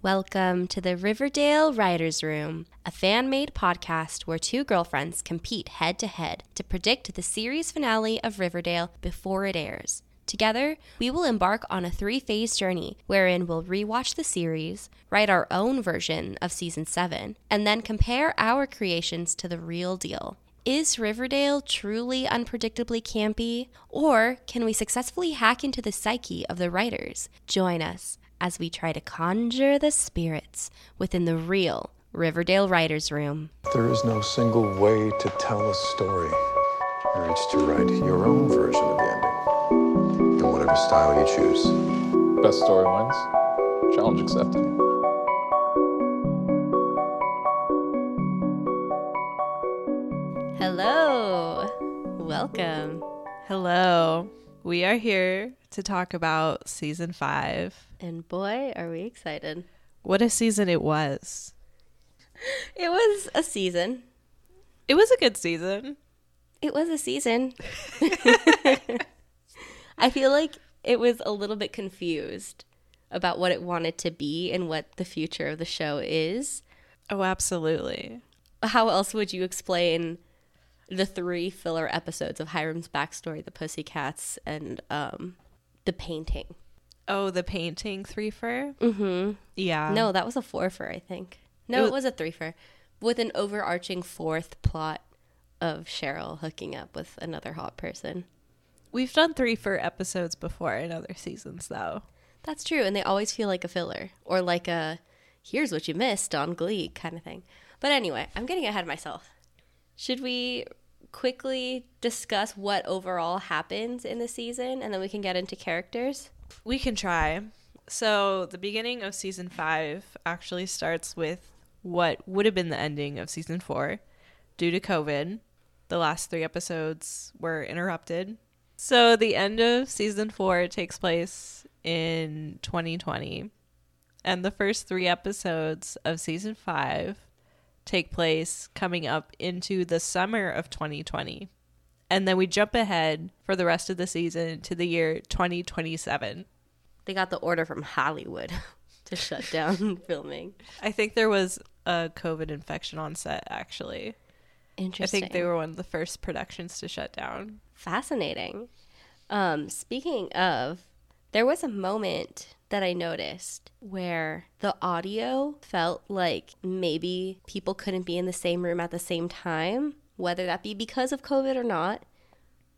Welcome to the Riverdale Writers Room, a fan made podcast where two girlfriends compete head to head to predict the series finale of Riverdale before it airs. Together, we will embark on a three phase journey wherein we'll rewatch the series, write our own version of season 7, and then compare our creations to the real deal. Is Riverdale truly unpredictably campy? Or can we successfully hack into the psyche of the writers? Join us as we try to conjure the spirits within the real Riverdale Writers Room. There is no single way to tell a story. You're each to write your own version of the ending, in whatever style you choose. Best story wins. Challenge accepted. Hello. Welcome. Hello. We are here to talk about season five. And boy, are we excited. What a season it was. It was a season. It was a good season. It was a season. I feel like it was a little bit confused about what it wanted to be and what the future of the show is. Oh, absolutely. How else would you explain the three filler episodes of Hiram's backstory, the Pussycats, and um, the painting? Oh, the painting three for? Mm-hmm. Yeah. No, that was a four for, I think. No, It it was- was a three for, with an overarching fourth plot of Cheryl hooking up with another hot person. We've done three for episodes before in other seasons, though. That's true, and they always feel like a filler or like a here's what you missed on Glee kind of thing. But anyway, I'm getting ahead of myself. Should we quickly discuss what overall happens in the season and then we can get into characters? We can try. So, the beginning of season five actually starts with what would have been the ending of season four due to COVID. The last three episodes were interrupted. So, the end of season four takes place in 2020. And the first three episodes of season five take place coming up into the summer of 2020. And then we jump ahead for the rest of the season to the year 2027. They got the order from Hollywood to shut down filming. I think there was a COVID infection on set, actually. Interesting. I think they were one of the first productions to shut down. Fascinating. Um, speaking of, there was a moment that I noticed where the audio felt like maybe people couldn't be in the same room at the same time, whether that be because of COVID or not.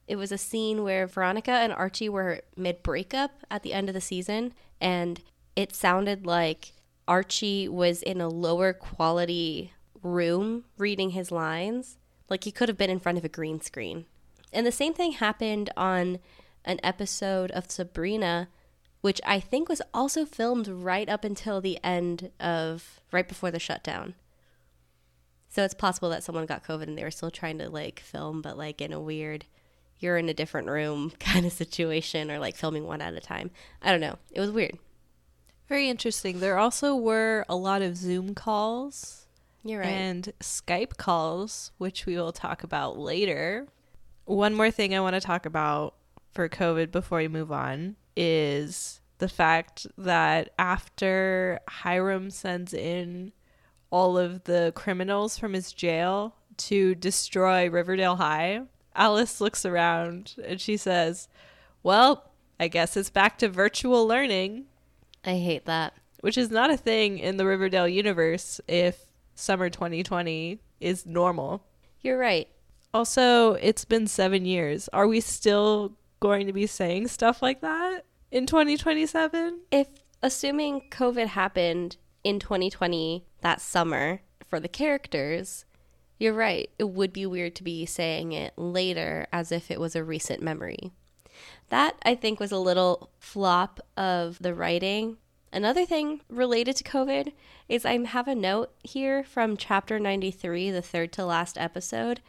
It was a scene where Veronica and Archie were mid breakup at the end of the season, and it sounded like Archie was in a lower quality room reading his lines. Like he could have been in front of a green screen. And the same thing happened on an episode of Sabrina, which I think was also filmed right up until the end of, right before the shutdown. So it's possible that someone got COVID and they were still trying to like film, but like in a weird, you're in a different room kind of situation or like filming one at a time. I don't know. It was weird. Very interesting. There also were a lot of Zoom calls You're right. and Skype calls, which we will talk about later. One more thing I want to talk about for COVID before we move on is the fact that after Hiram sends in all of the criminals from his jail to destroy Riverdale High, Alice looks around and she says, Well, I guess it's back to virtual learning I hate that. which is not a thing in the Riverdale universe if summer 2020 is normal. You're right. Also, it's been seven years. Are we still going to be saying stuff like that in 2027? if assuming COVID happened in 2020 that summer for the characters, you're right. It would be weird to be saying it later as if it was a recent memory. That I think was a little flop of the writing. Another thing related to COVID is I have a note here from chapter 93, the third to last episode,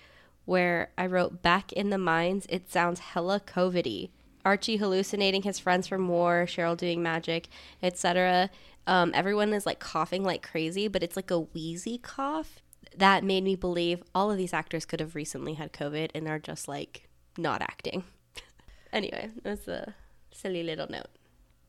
where I wrote back in the mines, it sounds hella COVID Archie hallucinating his friends from war, Cheryl doing magic, etc. Um, everyone is like coughing like crazy, but it's like a wheezy cough. That made me believe all of these actors could have recently had COVID and are just like not acting. anyway, that's a silly little note.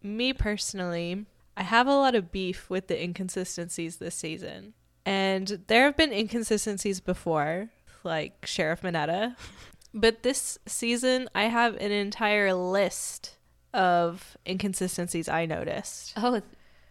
Me personally, I have a lot of beef with the inconsistencies this season. And there have been inconsistencies before, like Sheriff Minetta. But this season, I have an entire list of inconsistencies I noticed. Oh,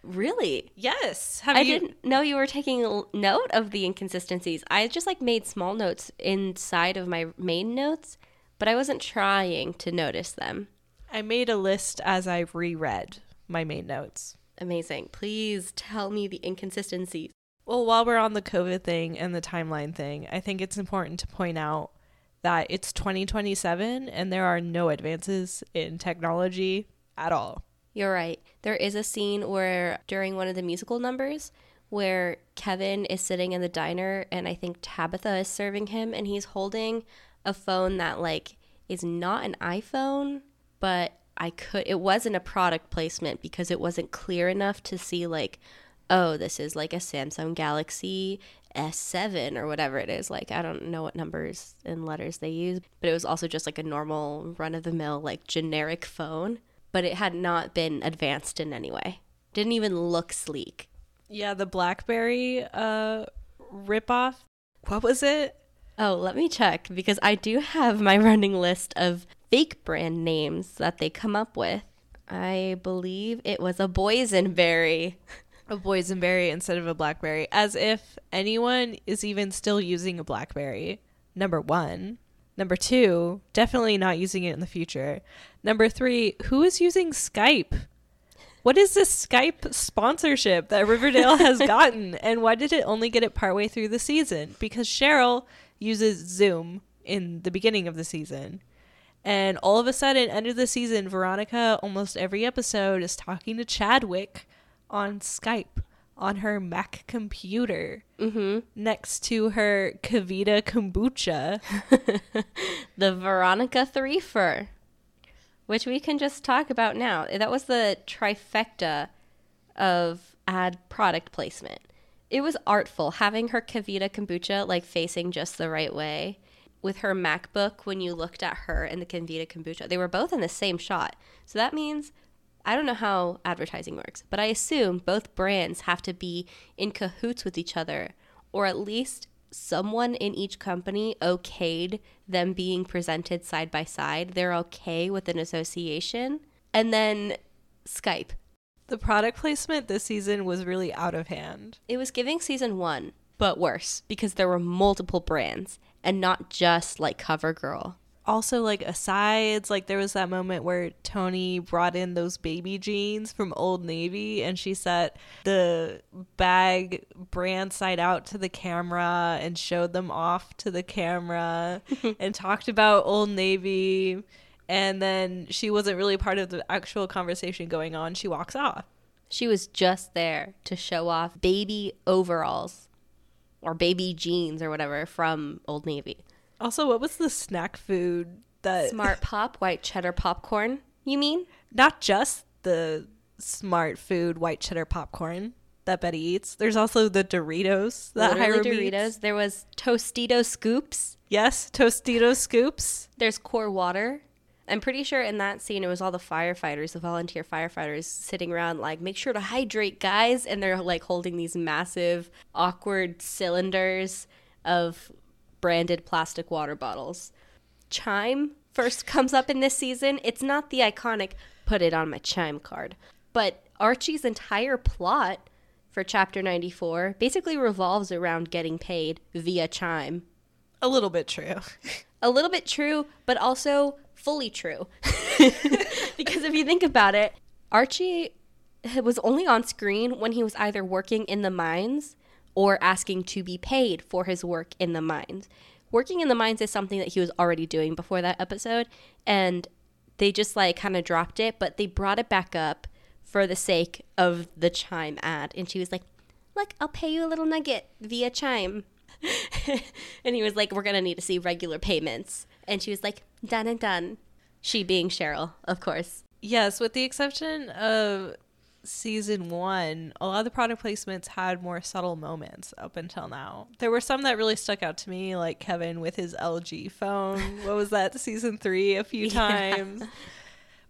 really? Yes. Have I you? didn't know you were taking note of the inconsistencies. I just like made small notes inside of my main notes, but I wasn't trying to notice them. I made a list as I reread my main notes. Amazing. Please tell me the inconsistencies. Well, while we're on the COVID thing and the timeline thing, I think it's important to point out that it's 2027 and there are no advances in technology at all. You're right. There is a scene where during one of the musical numbers where Kevin is sitting in the diner and I think Tabitha is serving him and he's holding a phone that like is not an iPhone, but I could it wasn't a product placement because it wasn't clear enough to see like oh, this is like a Samsung Galaxy S7 or whatever it is. Like, I don't know what numbers and letters they use, but it was also just like a normal run of the mill, like generic phone, but it had not been advanced in any way. Didn't even look sleek. Yeah, the BlackBerry uh ripoff. What was it? Oh, let me check because I do have my running list of fake brand names that they come up with. I believe it was a boysenberry. A boysenberry instead of a blackberry, as if anyone is even still using a blackberry. Number one. Number two, definitely not using it in the future. Number three, who is using Skype? What is this Skype sponsorship that Riverdale has gotten? and why did it only get it partway through the season? Because Cheryl uses Zoom in the beginning of the season. And all of a sudden, end of the season, Veronica, almost every episode, is talking to Chadwick on Skype on her Mac computer mm-hmm. next to her KeVita kombucha. the Veronica Threefer, which we can just talk about now. That was the trifecta of ad product placement. It was artful having her KeVita kombucha like facing just the right way. With her MacBook, when you looked at her and the KeVita kombucha, they were both in the same shot. So that means I don't know how advertising works, but I assume both brands have to be in cahoots with each other, or at least someone in each company okayed them being presented side by side. They're okay with an association. And then Skype. The product placement this season was really out of hand. It was giving season one, but worse because there were multiple brands and not just like CoverGirl. Also, like asides, like there was that moment where Toni brought in those baby jeans from Old Navy and she set the bag brand side out to the camera and showed them off to the camera and talked about Old Navy. And then she wasn't really part of the actual conversation going on. She walks off. She was just there to show off baby overalls or baby jeans or whatever from Old Navy. Also, what was the snack food that Smart Pop, white cheddar popcorn, you mean? not just the smart food white cheddar popcorn that Betty eats. There's also the Doritos that Literally Hiram eats. Doritos. There was Tostito scoops. Yes, Tostito scoops. There's core water. I'm pretty sure in that scene it was all the firefighters, the volunteer firefighters sitting around like, make sure to hydrate, guys. And they're like holding these massive, awkward cylinders of branded plastic water bottles. Chime first comes up in this season. It's not the iconic put it on my chime card, but Archie's entire plot for chapter 94 basically revolves around getting paid via chime. A little bit true. A little bit true, but also fully true. because if you think about it, Archie was only on screen when he was either working in the mines or asking to be paid for his work in the mines. Working in the mines is something that he was already doing before that episode, and they just like kind of dropped it, but they brought it back up for the sake of the chime ad. And she was like, Look, I'll pay you a little nugget via chime. and he was like, We're going to need to see regular payments. And she was like, Done and done. She being Cheryl, of course. yes, with the exception of season one, a lot of the product placements had more subtle moments up until now. There were some that really stuck out to me, like Kevin with his LG phone. what was that, season three, a few times.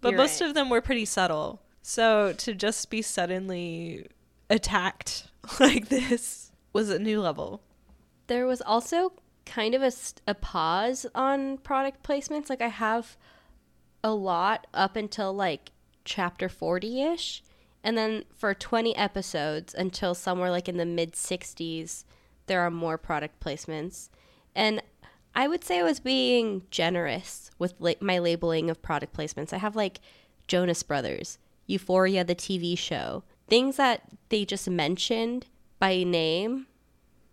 But You're most right. of them were pretty subtle. So to just be suddenly attacked like this was a new level. There was also kind of a, a pause on product placements. Like I have a lot up until like chapter 40 ish. And then for 20 episodes until somewhere like in the mid 60s, there are more product placements. And I would say I was being generous with la- my labeling of product placements. I have like Jonas Brothers, Euphoria, the TV show, things that they just mentioned by name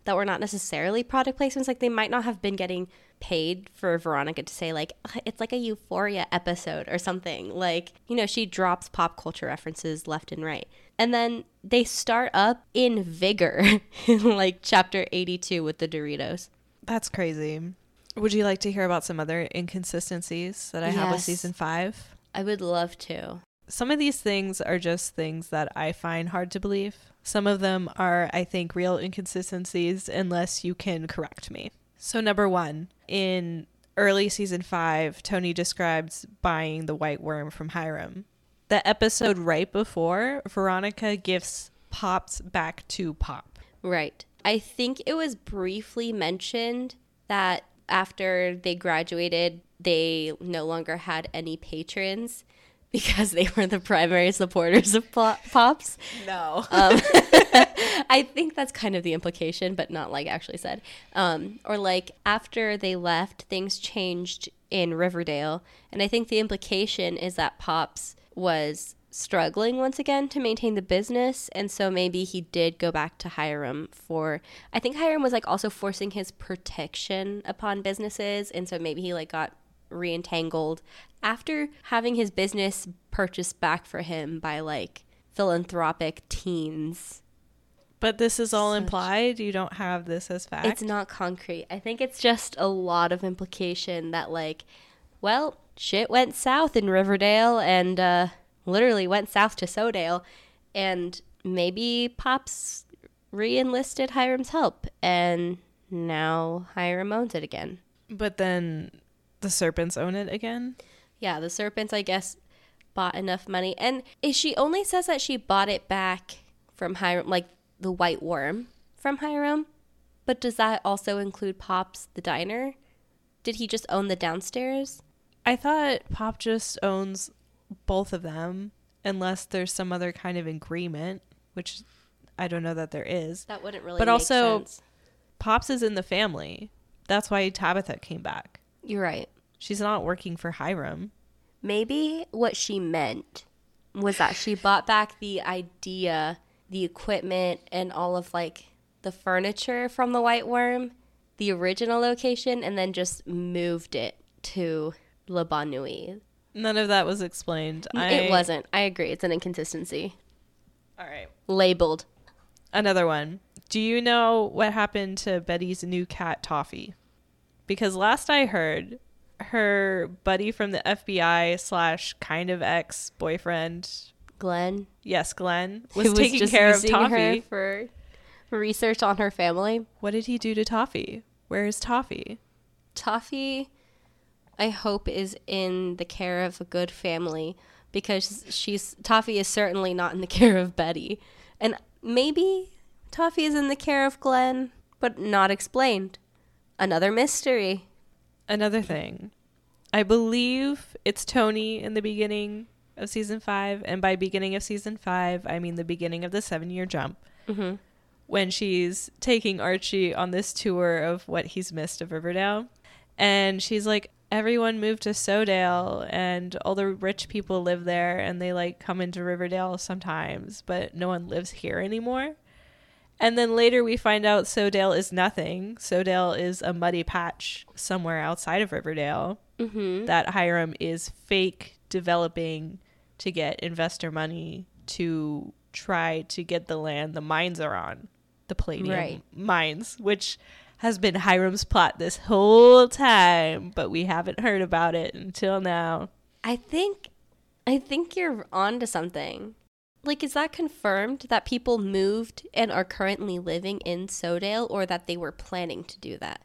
that were not necessarily product placements. Like they might not have been getting paid for Veronica to say like "Uh, it's like a Euphoria episode or something. Like you know she drops pop culture references left and right, and then they start up in vigor in like chapter eighty two with the Doritos. That's crazy. Would you like to hear about some other inconsistencies that I have with season five? I would love to. Some of these things are just things that I find hard to believe. Some of them are, I think, real inconsistencies unless you can correct me. So, number one, in early season five, Toni describes buying the Whyte Wyrm from Hiram. The episode right before, Veronica gifts Pops back to Pop. Right. I think it was briefly mentioned that after they graduated, they no longer had any patrons because they were the primary supporters of Pops. No. Um, I think that's kind of the implication, but not like actually said. Um, or like after they left, things changed in Riverdale, and I think the implication is that Pops was struggling once again to maintain the business, and so maybe he did go back to Hiram for. I think Hiram was like also forcing his protection upon businesses, and so maybe he like got reentangled after having his business purchased back for him by like philanthropic teens. But this is all Such- implied. You don't have this as fact. It's not concrete. I think it's just a lot of implication that like, well, shit went south in Riverdale and uh, literally went south to Sodale, and maybe Pops re-enlisted Hiram's help, and now Hiram owns it again. But then the serpents own it again. Yeah, the serpents, I guess, bought enough money. And she only says that she bought it back from Hiram, like the Whyte Wyrm from Hiram? But does that also include Pop's the diner? Did he just own the downstairs? I thought Pop just owns both of them, unless there's some other kind of agreement, which I don't know that there is. That wouldn't really. But also- sense. Pops is in the family. That's why Tabitha came back. you're right. She's not working for Hiram. Maybe what she meant was that she bought back the idea, the equipment, and all of like the furniture from the Whyte Wyrm, the original location, and then just moved it to La Bonne Nuit. None of that was explained. I, It wasn't. I agree. It's an inconsistency. All right. Labeled. Another one. Do you know what happened to Betty's new cat, Toffee? Because last I heard, her buddy from the FBI slash kind of ex boyfriend, Glenn yes, Glenn, who was, taking care of Toffee. for research on her family. What did he do to Toffee? Where is Toffee? Toffee, I hope, is in the care of a good family because she's Toffee is certainly not in the care of Betty, and maybe Toffee is in the care of Glenn, but not explained. Another mystery. Another thing. I believe it's Toni in the beginning of season five. And by beginning of season five, I mean the beginning of the seven year jump. Mm-hmm. when she's taking Archie on this tour of what he's missed of Riverdale. And she's like, everyone moved to Sodale and all the rich people live there and they like come into Riverdale sometimes, but no one lives here anymore. And then later we find out Sodale is nothing. Sodale is a muddy patch somewhere outside of Riverdale Mm-hmm. that Hiram is fake developing to get investor money to try to get the land the mines are on, the palladium Right. mines, which has been Hiram's plot this whole time, but we haven't heard about it until now. I think, I think you're on to something. Like, is that confirmed that people moved and are currently living in Sodale, or that they were planning to do that?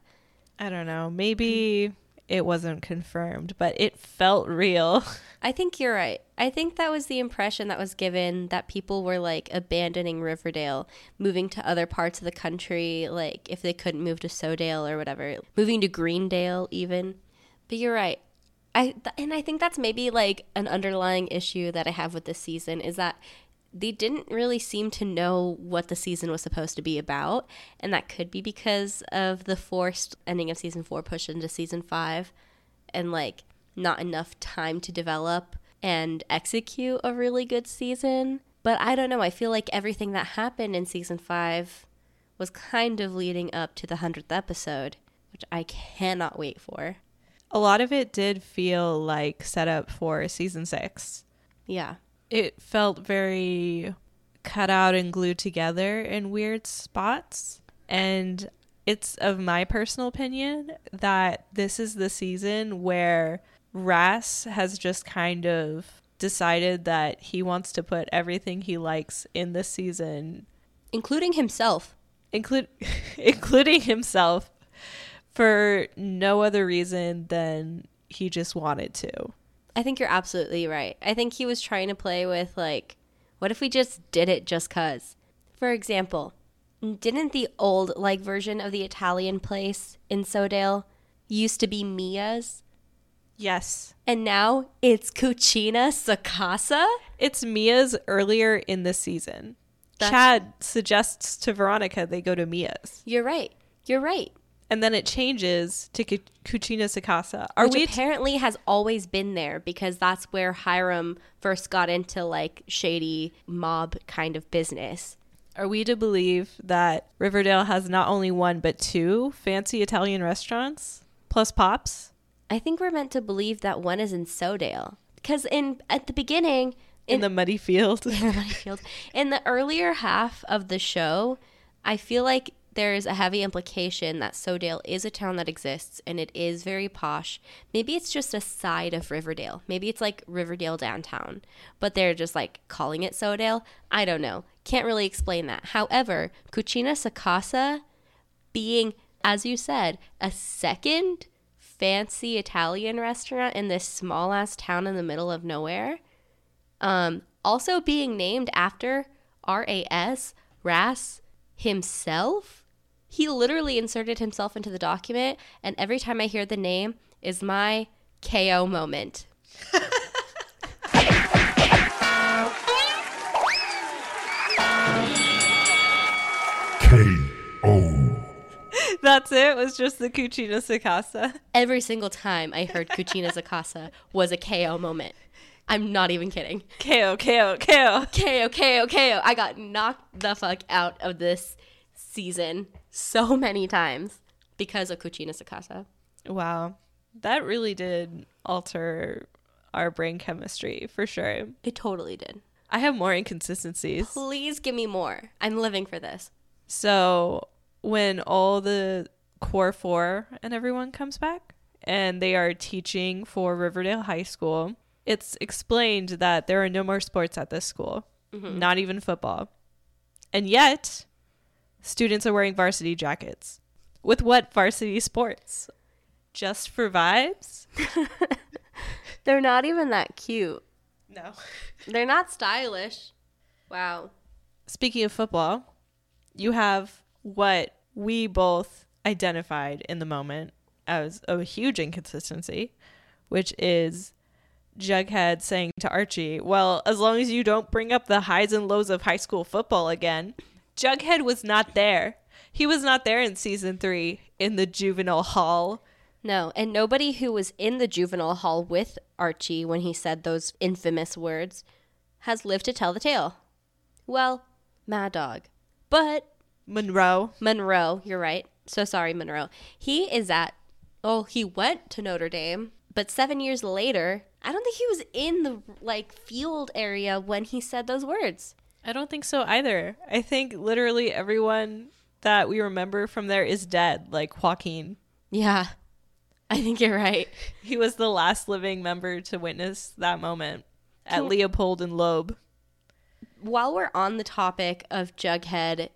I don't know. Maybe it wasn't confirmed, but it felt real. I think you're right. I think that was the impression that was given that people were like abandoning Riverdale, moving to other parts of the country, like if they couldn't move to Sodale or whatever, moving to Greendale even. But you're right. I th- and I think that's maybe like an underlying issue that I have with this season is that they didn't really seem to know what the season was supposed to be about, and that could be because of the forced ending of season 4 push into season 5 and like not enough time to develop and execute a really good season. But I don't know, I feel like everything that happened in season 5 was kind of leading up to the 100th episode, which I cannot wait for. A lot of it did feel like set up for season six. Yeah. It felt very cut out and glued together in weird spots. And it's of my personal opinion that this is the season where Ras has just kind of decided that he wants to put everything he likes in this season, Including himself. include including himself, for no other reason than he just wanted to. I think you're absolutely right. I think he was trying to play with, like, what if we just did it just cuz? For example, didn't the old, like, version of the Italian place in Sodale used to be Mia's? Yes. And now it's Cucina Sacasa? It's Mia's earlier in the season. That's- Chad suggests to Veronica they go to Mia's. You're right. You're right. And then it changes to Cu- Cucina Sacasa. Are Which we apparently has always been there because that's where Hiram first got into like shady mob kind of business. are we to believe that Riverdale has not only one but two fancy Italian restaurants plus Pops? I think we're meant to believe that one is in Sodale because in at the beginning In the muddy field. in the money field. In the earlier half of the show, I feel like there is a heavy implication that Sodale is a town that exists and it is very posh. Maybe it's just a side of Riverdale. Maybe it's like Riverdale downtown, but they're just like calling it Sodale. I don't know. Can't really explain that. However, Cucina Sacasa being, as you said, a second fancy Italian restaurant in this small ass town in the middle of nowhere um, also being named after RAS, Ras himself. He literally inserted himself into the document, and every time I hear the name is my KO moment. K.O. That's it. It was just the Cucina Sacasa. Every single time I heard Cucina Sacasa was a KO moment. I'm not even kidding. KO, KO, KO. KO, KO, KO. I got knocked the fuck out of this season so many times because of Cucina Sacasa. Wow. That really did alter our brain chemistry for sure. It totally did. I have more inconsistencies. Please give me more. I'm living for this. So when all the core four and everyone comes back and they are teaching for Riverdale High School, it's explained that there are no more sports at this school, mm-hmm. not even football. And yet, students are wearing varsity jackets. With what varsity sports? Just for vibes? They're not even that cute. No. They're not stylish. Wow. Speaking of football, you have what we both identified in the moment as a huge inconsistency, which is Jughead saying to Archie, Well, as long as you don't bring up the highs and lows of high school football again. Jughead was not there. He was not there in season three in the juvenile hall. No, and nobody who was in the juvenile hall with Archie when he said those infamous words has lived to tell the tale. Well, Mad Dog. But Monroe. Monroe, you're right. So sorry, Monroe. He is at, oh, he went to Notre Dame, but seven years later, I don't think he was in the like field area when he said those words. I don't think so either. I think literally everyone that we remember from there is dead, like Joaquin. Yeah, I think you're right. He was the last living member to witness that moment at Leopold and Loeb. While we're on the topic of Jughead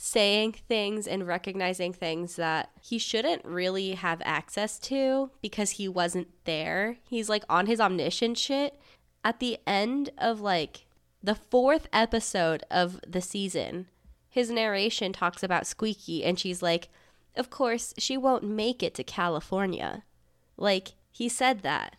saying things and recognizing things that he shouldn't really have access to because he wasn't there. He's like on his omniscient shit. At the end of like the fourth episode of the season, his narration talks about Squeaky and she's like, Of course, she won't make it to California. Like, he said that.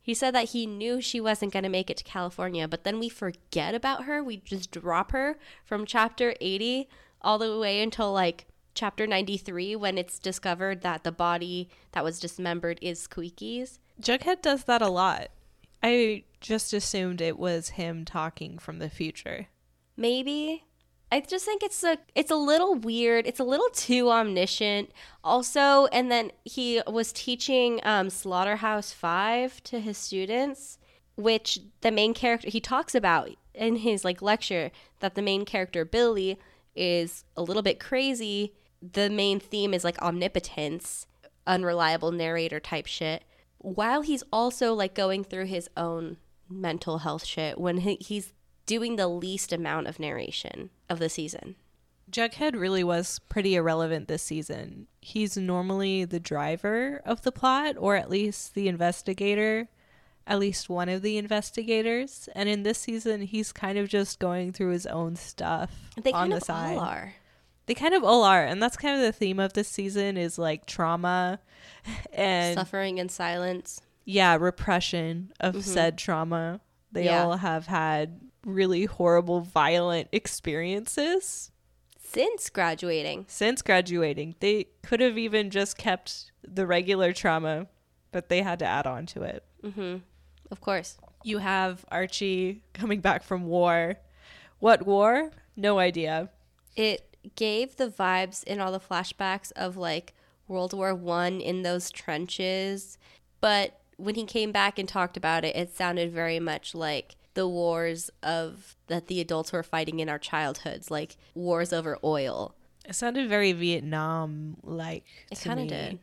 He said that he knew she wasn't going to make it to California, but then we forget about her. We just drop her from chapter 80 all the way until like chapter 93 when it's discovered that the body that was dismembered is Squeaky's. Jughead does that a lot. I just assumed it was him talking from the future. Maybe. I just think it's a it's a little weird. It's a little too omniscient. Also, and then he was teaching um, Slaughterhouse Five to his students, which the main character he talks about in his like lecture that the main character Billy is a little bit crazy. The main theme is like omnipotence, unreliable narrator type shit. While he's also like going through his own mental health shit when he, he's doing the least amount of narration of the season. Jughead really was pretty irrelevant this season. He's normally the driver of the plot, or at least the investigator, at least one of the investigators. And in this season, he's kind of just going through his own stuff They on the side. are. They kind of all are, and that's kind of the theme of this season is like trauma and Suffering in silence. yeah, repression of mm-hmm. said trauma. They Yeah. all have had really horrible, violent experiences Since graduating. since graduating. They could have even just kept the regular trauma, but they had to add on to it. Mm-hmm. Of course. You have Archie coming back from war. What war? No idea. It gave the vibes in all the flashbacks of like World War One in those trenches. But when he came back and talked about it, it sounded very much like the wars of that the adults were fighting in our childhoods, like wars over oil. It sounded very Vietnam like. It kinda did.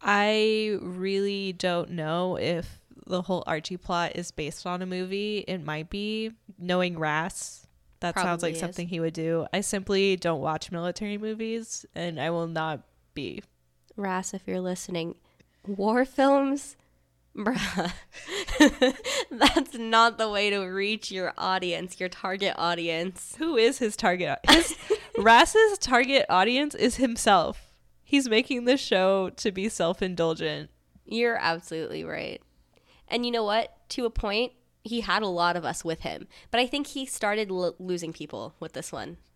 I really don't know if the whole Archie plot is based on a movie. It might be. Knowing Rass, that sounds like is. something he would do. I simply don't watch military movies, and I will not be. Ras, if you're listening, war films, bruh, that's not the way to reach your audience, your target audience. Who is his target? His Rass's target audience is himself. He's making this show to be self-indulgent. You're absolutely right. And you know what? To a point, he had a lot of us with him, but I think he started lo- losing people with this one.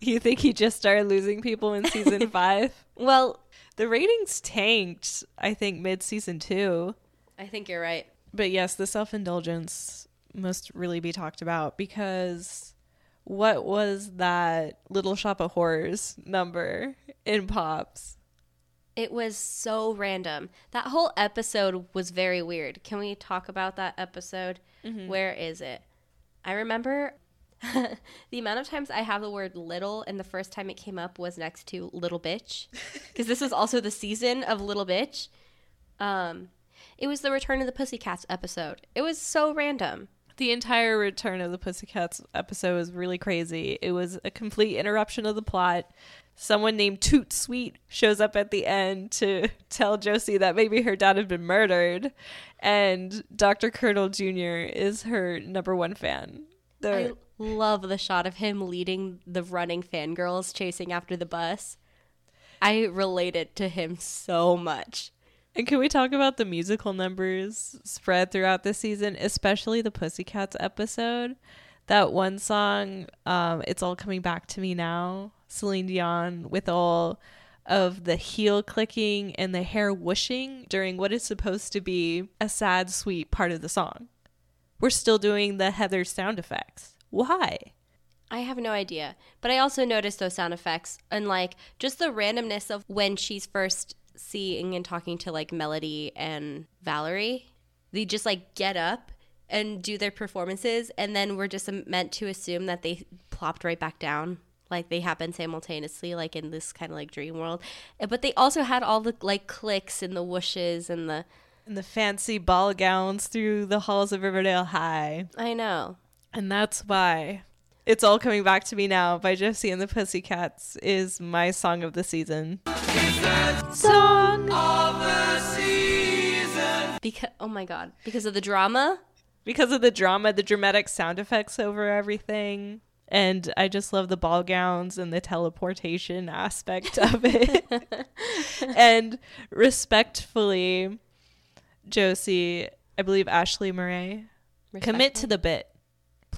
You think he just started losing people in season five? Well, The ratings tanked, I think, mid season two. I think you're right. But yes, the self indulgence must really be talked about because what was that Little Shop of Horrors number in Pops? It was so random. That whole episode was very weird. Can we talk about that episode? Where is it? I remember the amount of times I have the word little, and the first time it came up was next to little bitch. Because this was also the season of little bitch. Um, it was the Return of the Pussycats episode. It was so random. The entire Return of the Pussycats episode was really crazy. It was a complete interruption of the plot. Someone named Toot Sweet shows up at the end to tell Josie that maybe her dad had been murdered, and Dr. Curdle Jr. is her number one fan. I love the shot of him leading the running fangirls chasing after the bus. I related to him so much. And can we talk about the musical numbers spread throughout the season, especially the Pussycats episode? That one song, um, It's All Coming Back to Me Now, Celine Dion, with all of the heel clicking and the hair whooshing during what is supposed to be a sad, sweet part of the song. We're still doing the Heather sound effects. Why? I have no idea. But I also noticed those sound effects and like just the randomness of when she's first seeing and talking to like Melody and Valerie. They just like get up and do their performances and then we're just meant to assume that they plopped right back down. Like they happen simultaneously, like in this kind of like dream world. Uh, But they also had all the like clicks and the whooshes and the And the fancy ball gowns through the halls of Riverdale High. I know. And that's why It's All Coming Back to Me Now by Josie and the Pussycats is my song of the season. Song Because oh my god, because of the drama. because of the drama, the dramatic sound effects over everything. And I just love the ball gowns and the teleportation aspect of it. and respectfully, Josie, I believe Ashley Murray, commit to the bit.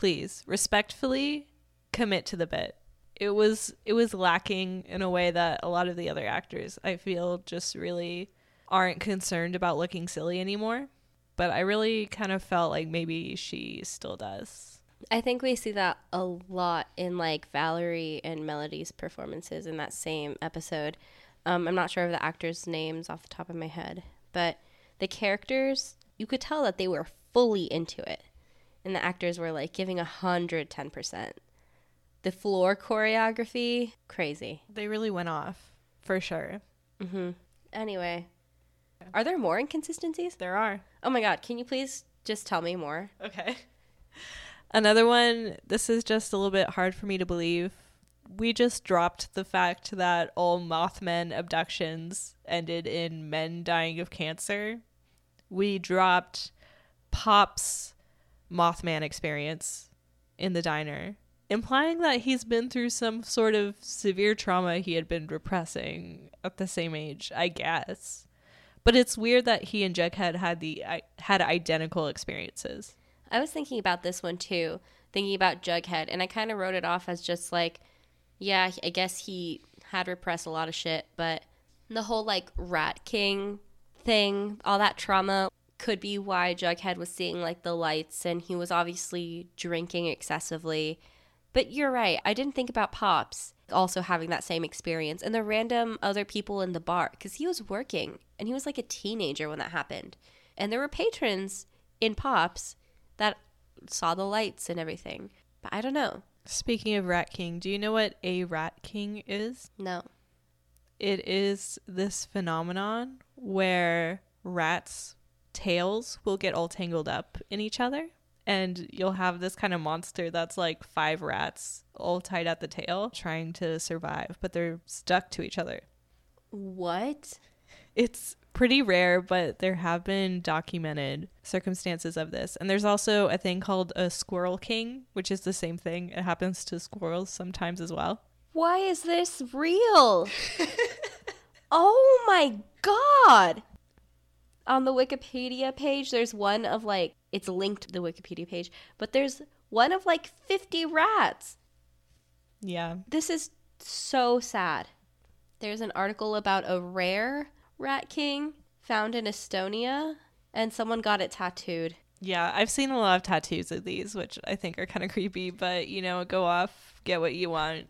Please, respectfully, commit to the bit. It was it was lacking in a way that a lot of the other actors I feel just really aren't concerned about looking silly anymore. But I really kind of felt like maybe she still does. I think we see that a lot in like Valerie and Melody's performances in that same episode. Um, I'm not sure of the actors' names off the top of my head, but the characters, you could tell that they were fully into it. And the actors were like giving 110%. The floor choreography, crazy. They really went off, for sure. Hmm. Anyway, are there more inconsistencies? There are. Oh my god, can you please just tell me more? Okay. Another one, this is just a little bit hard for me to believe. We just dropped the fact that all Mothman abductions ended in men dying of cancer. We dropped Pop's Mothman experience in the diner, implying that he's been through some sort of severe trauma he had been repressing at the same age, I guess. But it's weird that he and Jughead had the had identical experiences. I was thinking about this one too, thinking about Jughead, and I kind of wrote it off as just like, yeah, I guess he had repressed a lot of shit, but the whole like Rat King thing, all that trauma could be why Jughead was seeing like the lights and he was obviously drinking excessively. But you're right, I didn't think about Pops also having that same experience and the random other people in the bar because he was working and he was like a teenager when that happened. And there were patrons in Pops that saw the lights and everything. But I don't know. Speaking of Rat King, do you know what a Rat King is? No. It is this phenomenon where rats' tails will get all tangled up in each other. And you'll have this kind of monster that's like five rats all tied at the tail trying to survive, but they're stuck to each other. What? It's pretty rare, but there have been documented circumstances of this. And there's also a thing called a squirrel king, which is the same thing. It happens to squirrels sometimes as well. Why is this real? oh my god. On the Wikipedia page, there's one of like, it's linked to the Wikipedia page, but there's one of like 50 rats. Yeah. This is so sad. There's an article about a rare rat king found in Estonia, and someone got it tattooed. Yeah, I've seen a lot of tattoos of these, which I think are kind of creepy, but you know, go off, get what you want.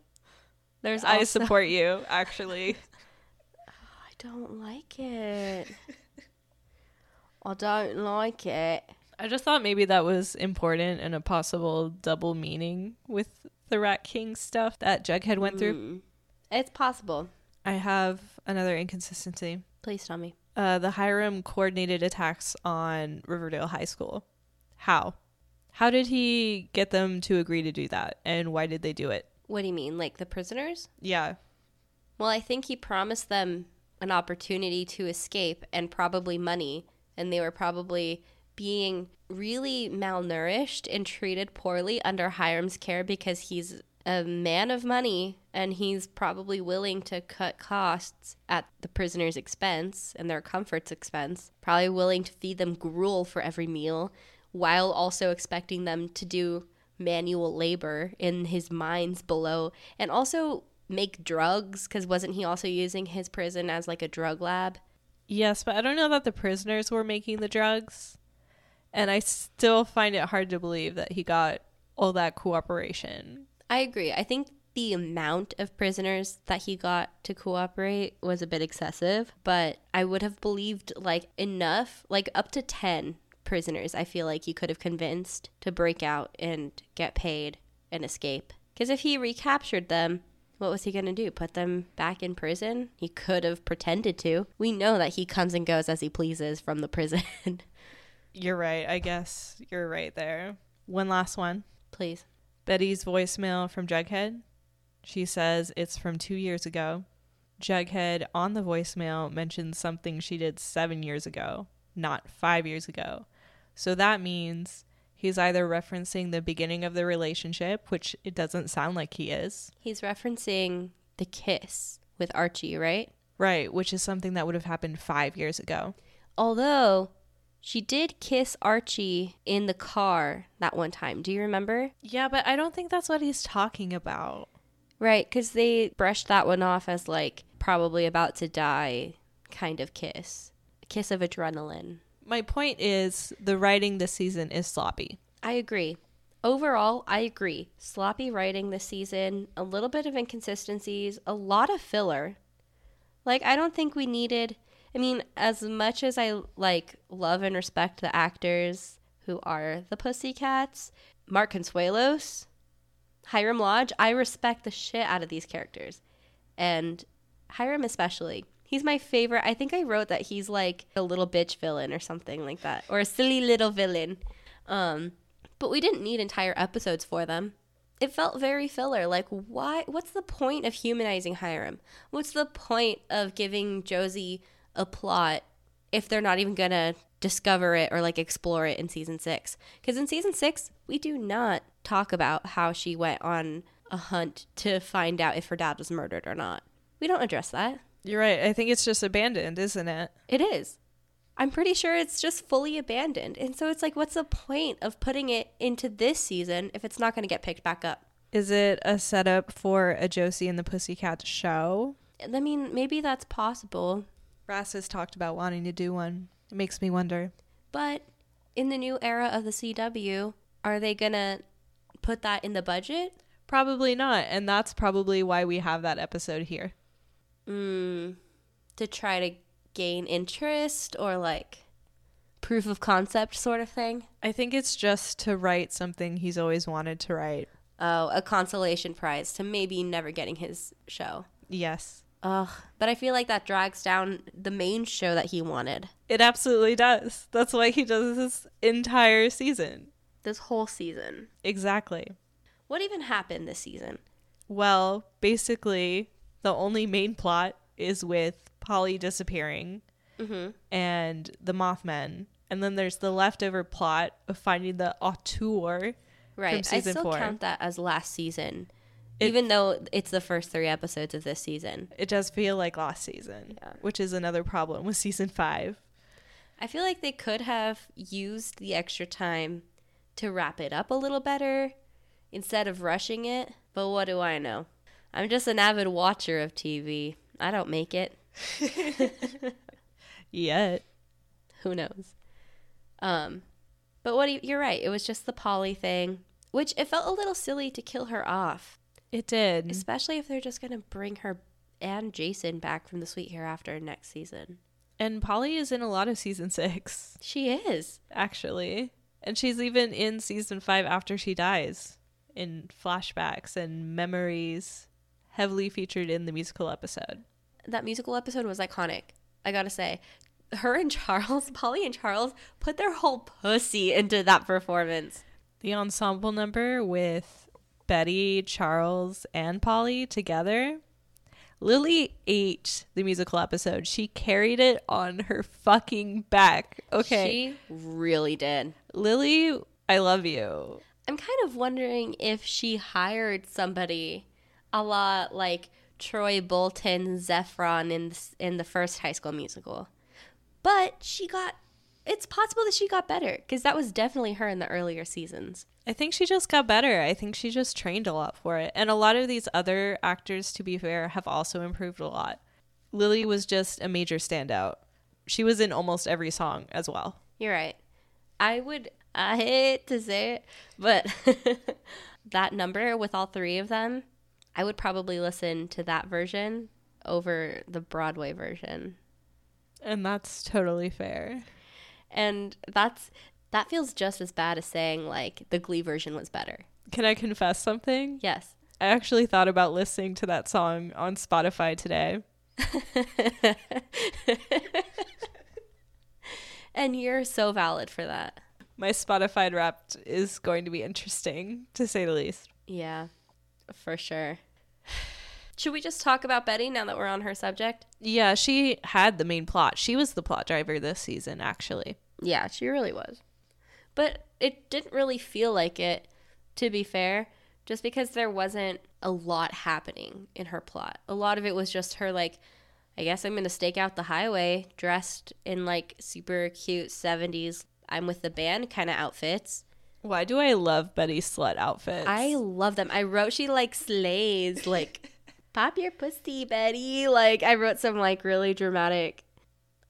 There's I support you, actually. I don't like it. I don't like it. I just thought maybe that was important and a possible double meaning with the Rat King stuff that Jughead went through. Mm. It's possible. I have another inconsistency. Please tell me. Uh, the Hiram coordinated attacks on Riverdale High School. How? How did he get them to agree to do that? And why did they do it? What do you mean? Like the prisoners? Yeah. Well, I think he promised them an opportunity to escape and probably money. And they were probably being really malnourished and treated poorly under Hiram's care because he's a man of money and he's probably willing to cut costs at the prisoners' expense and their comfort's expense. Probably willing to feed them gruel for every meal while also expecting them to do manual labor in his mines below and also make drugs because wasn't he also using his prison as like a drug lab? Yes, but I don't know that the prisoners were making the drugs. And I still find it hard to believe that he got all that cooperation. I agree. I think the amount of prisoners that he got to cooperate was a bit excessive, but I would have believed like enough, like up to 10 prisoners, I feel like he could have convinced to break out and get paid and escape. Because if he recaptured them, what was he going to do? Put them back in prison? He could have pretended to. We know that he comes and goes as he pleases from the prison. You're right. I guess you're right there. One last one. Please. Betty's voicemail from Jughead. She says it's from two years ago. Jughead on the voicemail mentions something she did seven years ago, not five years ago. So that means he's either referencing the beginning of the relationship, which it doesn't sound like he is, He's referencing the kiss with Archie, right? right, which is something that would have happened five years ago. Although she did kiss Archie in the car that one time. Do you remember? Yeah, but I don't think that's what he's talking about. Right, because they brushed that one off as like probably about to die kind of kiss. A kiss of adrenaline. My point is the writing this season is sloppy. I agree. Overall, I agree. Sloppy writing this season, a little bit of inconsistencies, a lot of filler. Like I don't think we needed I mean, as much as I like love and respect the actors who are the Pussycats, Mark Consuelos, Hiram Lodge, I respect the shit out of these characters. And Hiram especially. He's my favorite. I think I wrote that he's like a little bitch villain or something like that, or a silly little villain. Um, but we didn't need entire episodes for them. It felt very filler. Like, why? What's the point of humanizing Hiram? What's the point of giving Josie a plot if they're not even gonna discover it or like explore it in season six? Because in season six, we do not talk about how she went on a hunt to find out if her dad was murdered or not. We don't address that. You're right. I think it's just abandoned, isn't it? It is. I'm pretty sure it's just fully abandoned. And so it's like, what's the point of putting it into this season if it's not going to get picked back up? Is it a setup for a Josie and the Pussycats show? I mean, maybe that's possible. Brass has talked about wanting to do one. It makes me wonder. But in the new era of the CW, are they going to put that in the budget? Probably not. And that's probably why we have that episode here. Mm, to try to gain interest or like proof of concept sort of thing? I think it's just to write something he's always wanted to write. Oh, a consolation prize to maybe never getting his show. Yes. Ugh, but I feel like that drags down the main show that he wanted It absolutely does. That's why he does this entire season. this whole season. Exactly. What even happened this season? Well, basically, the only main plot is with Polly disappearing Mm-hmm. and the Mothmen. And then there's the leftover plot of finding the auteur. Right. I season still four. count that as last season, It- even though it's the first three episodes of this season. It does feel like last season, Yeah. which is another problem with season five. I feel like they could have used the extra time to wrap it up a little better instead of rushing it. But what do I know? I'm just an avid watcher of TV. I don't make it. Yet. Who knows? Um, but what do you, you're right. It was just the Polly thing, which it felt a little silly to kill her off, It did. especially if they're just gonna bring her and Jason back from the Sweet Hereafter next season. And Polly is in a lot of season six, She is. actually. And she's even in season five after she dies in flashbacks and memories, heavily featured in the musical episode. That musical episode was iconic. I gotta say, her and Charles, Polly and Charles, put their whole pussy into that performance. The ensemble number with Betty, Charles, and Polly together. Lili ate the musical episode. She carried it on her fucking back. Okay. She really did. Lili, I love you. I'm kind of wondering if she hired somebody a la like Troy Bolton, Zac Efron in the, in the first High School Musical. But she got, it's possible that she got better because that was definitely her in the earlier seasons. I think she just got better. I think she just trained a lot for it. And a lot of these other actors, to be fair, have also improved a lot. Lili was just a major standout. She was in almost every song as well. You're right. I would, I hate to say it, but that number with all three of them, I would probably listen to that version over the Broadway version. And that's totally fair. And that's that feels just as bad as saying like the Glee version was better. Can I confess something? Yes. I actually thought about listening to that song on Spotify today. and you're so valid for that. My Spotify Wrapped is going to be interesting, to say the least. Yeah, for sure. Should we just talk about Betty now that we're on her subject? Yeah, she had the main plot. She was the plot driver this season, actually. Yeah, she really was. But it didn't really feel like it, to be fair, just because there wasn't a lot happening in her plot. A lot of it was just her, like, I guess I'm going to stake out the highway dressed in like super cute 70s I'm with the band kind of outfits. Why do I love Betty slut outfits? I love them. I wrote she like slays, like pop your pussy, Betty. Like I wrote some like really dramatic,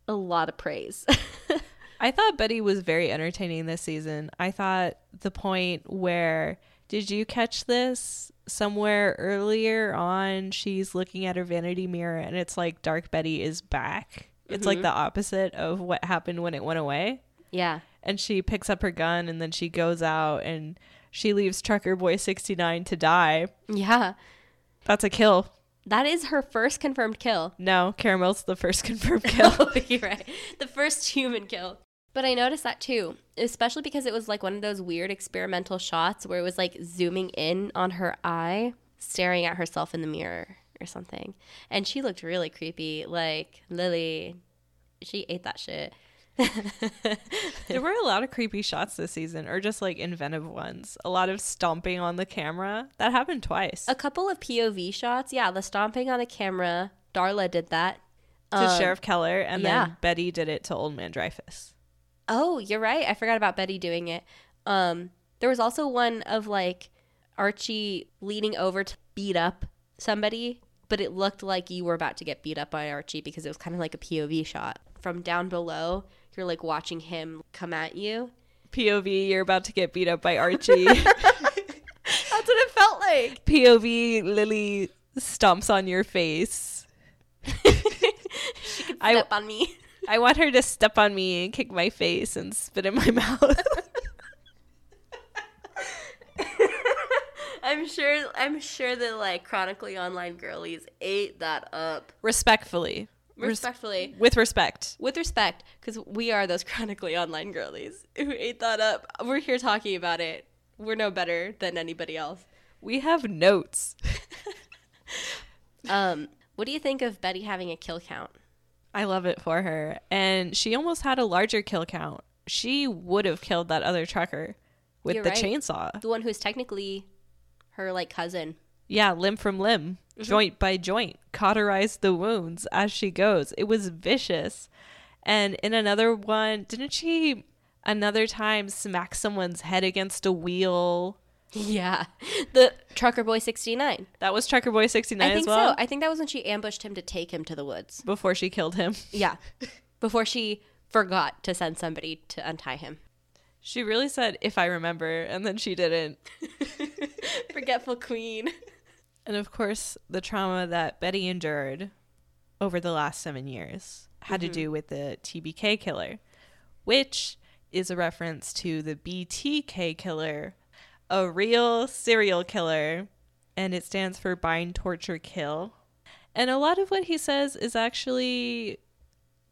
a lot of praise. I thought Betty was very entertaining this season. I thought the point where did you catch this somewhere earlier on? She's looking at her vanity mirror and it's like Dark Betty is back. It's like mm-hmm. the opposite of what happened when it went away. yeah. And she picks up her gun and then she goes out and she leaves Trucker Boy 69 to die. Yeah. That's a kill. That is her first confirmed kill. No, Caramel's the first confirmed kill. You're right. The first human kill. But I noticed that too, especially because it was like one of those weird experimental shots where it was like zooming in on her eye, staring at herself in the mirror or something. And she looked really creepy. Like Lili, she ate that shit. There were a lot of creepy shots this season, or just like inventive ones. A lot of stomping on the camera. That happened twice. A couple of POV shots. Yeah, the stomping on the camera. Darla did that. to Um, Sheriff Keller, and yeah. then Betty did it to Old Man Dreyfus. Oh, you're right. I forgot about Betty doing it. Um, there was also one of like Archie leaning over to beat up somebody, but it looked like you were about to get beat up by Archie because it was kind of like a POV shot from down below. You're like watching him come at you. POV, you're about to get beat up by Archie. That's what it felt like. POV, Lili stomps on your face. She could I- step on me. I want her to step on me and kick my face and spit in my mouth. I'm sure. I'm sure that like chronically online girlies ate that up. Respectfully. Res- Respectfully. with respect. with respect, because we are those chronically online girlies who ate that up. We're here talking about it. We're no better than anybody else. We have notes. Um, what do you think of Betty having a kill count? I love it for her. And she almost had a larger kill count. She would have killed that other trucker with You're the right. chainsaw. The one who's technically her like cousin. Yeah, limb from limb, Mm-hmm. joint by joint, cauterize the wounds as she goes. It was vicious. And in another one, didn't she another time smack someone's head against a wheel? Yeah, the trucker boy sixty nine. That was Trucker Boy 69 I think as well. so. I think that was when she ambushed him to take him to the woods. before she killed him. Yeah, before she forgot to send somebody to untie him. She really said, if I remember, and then she didn't. Forgetful queen. And of course, the trauma that Betty endured over the last seven years had to mm-hmm. do with the TBK killer, which is a reference to the BTK killer, a real serial killer, and it stands for bind, torture, kill. And a lot of what he says is actually,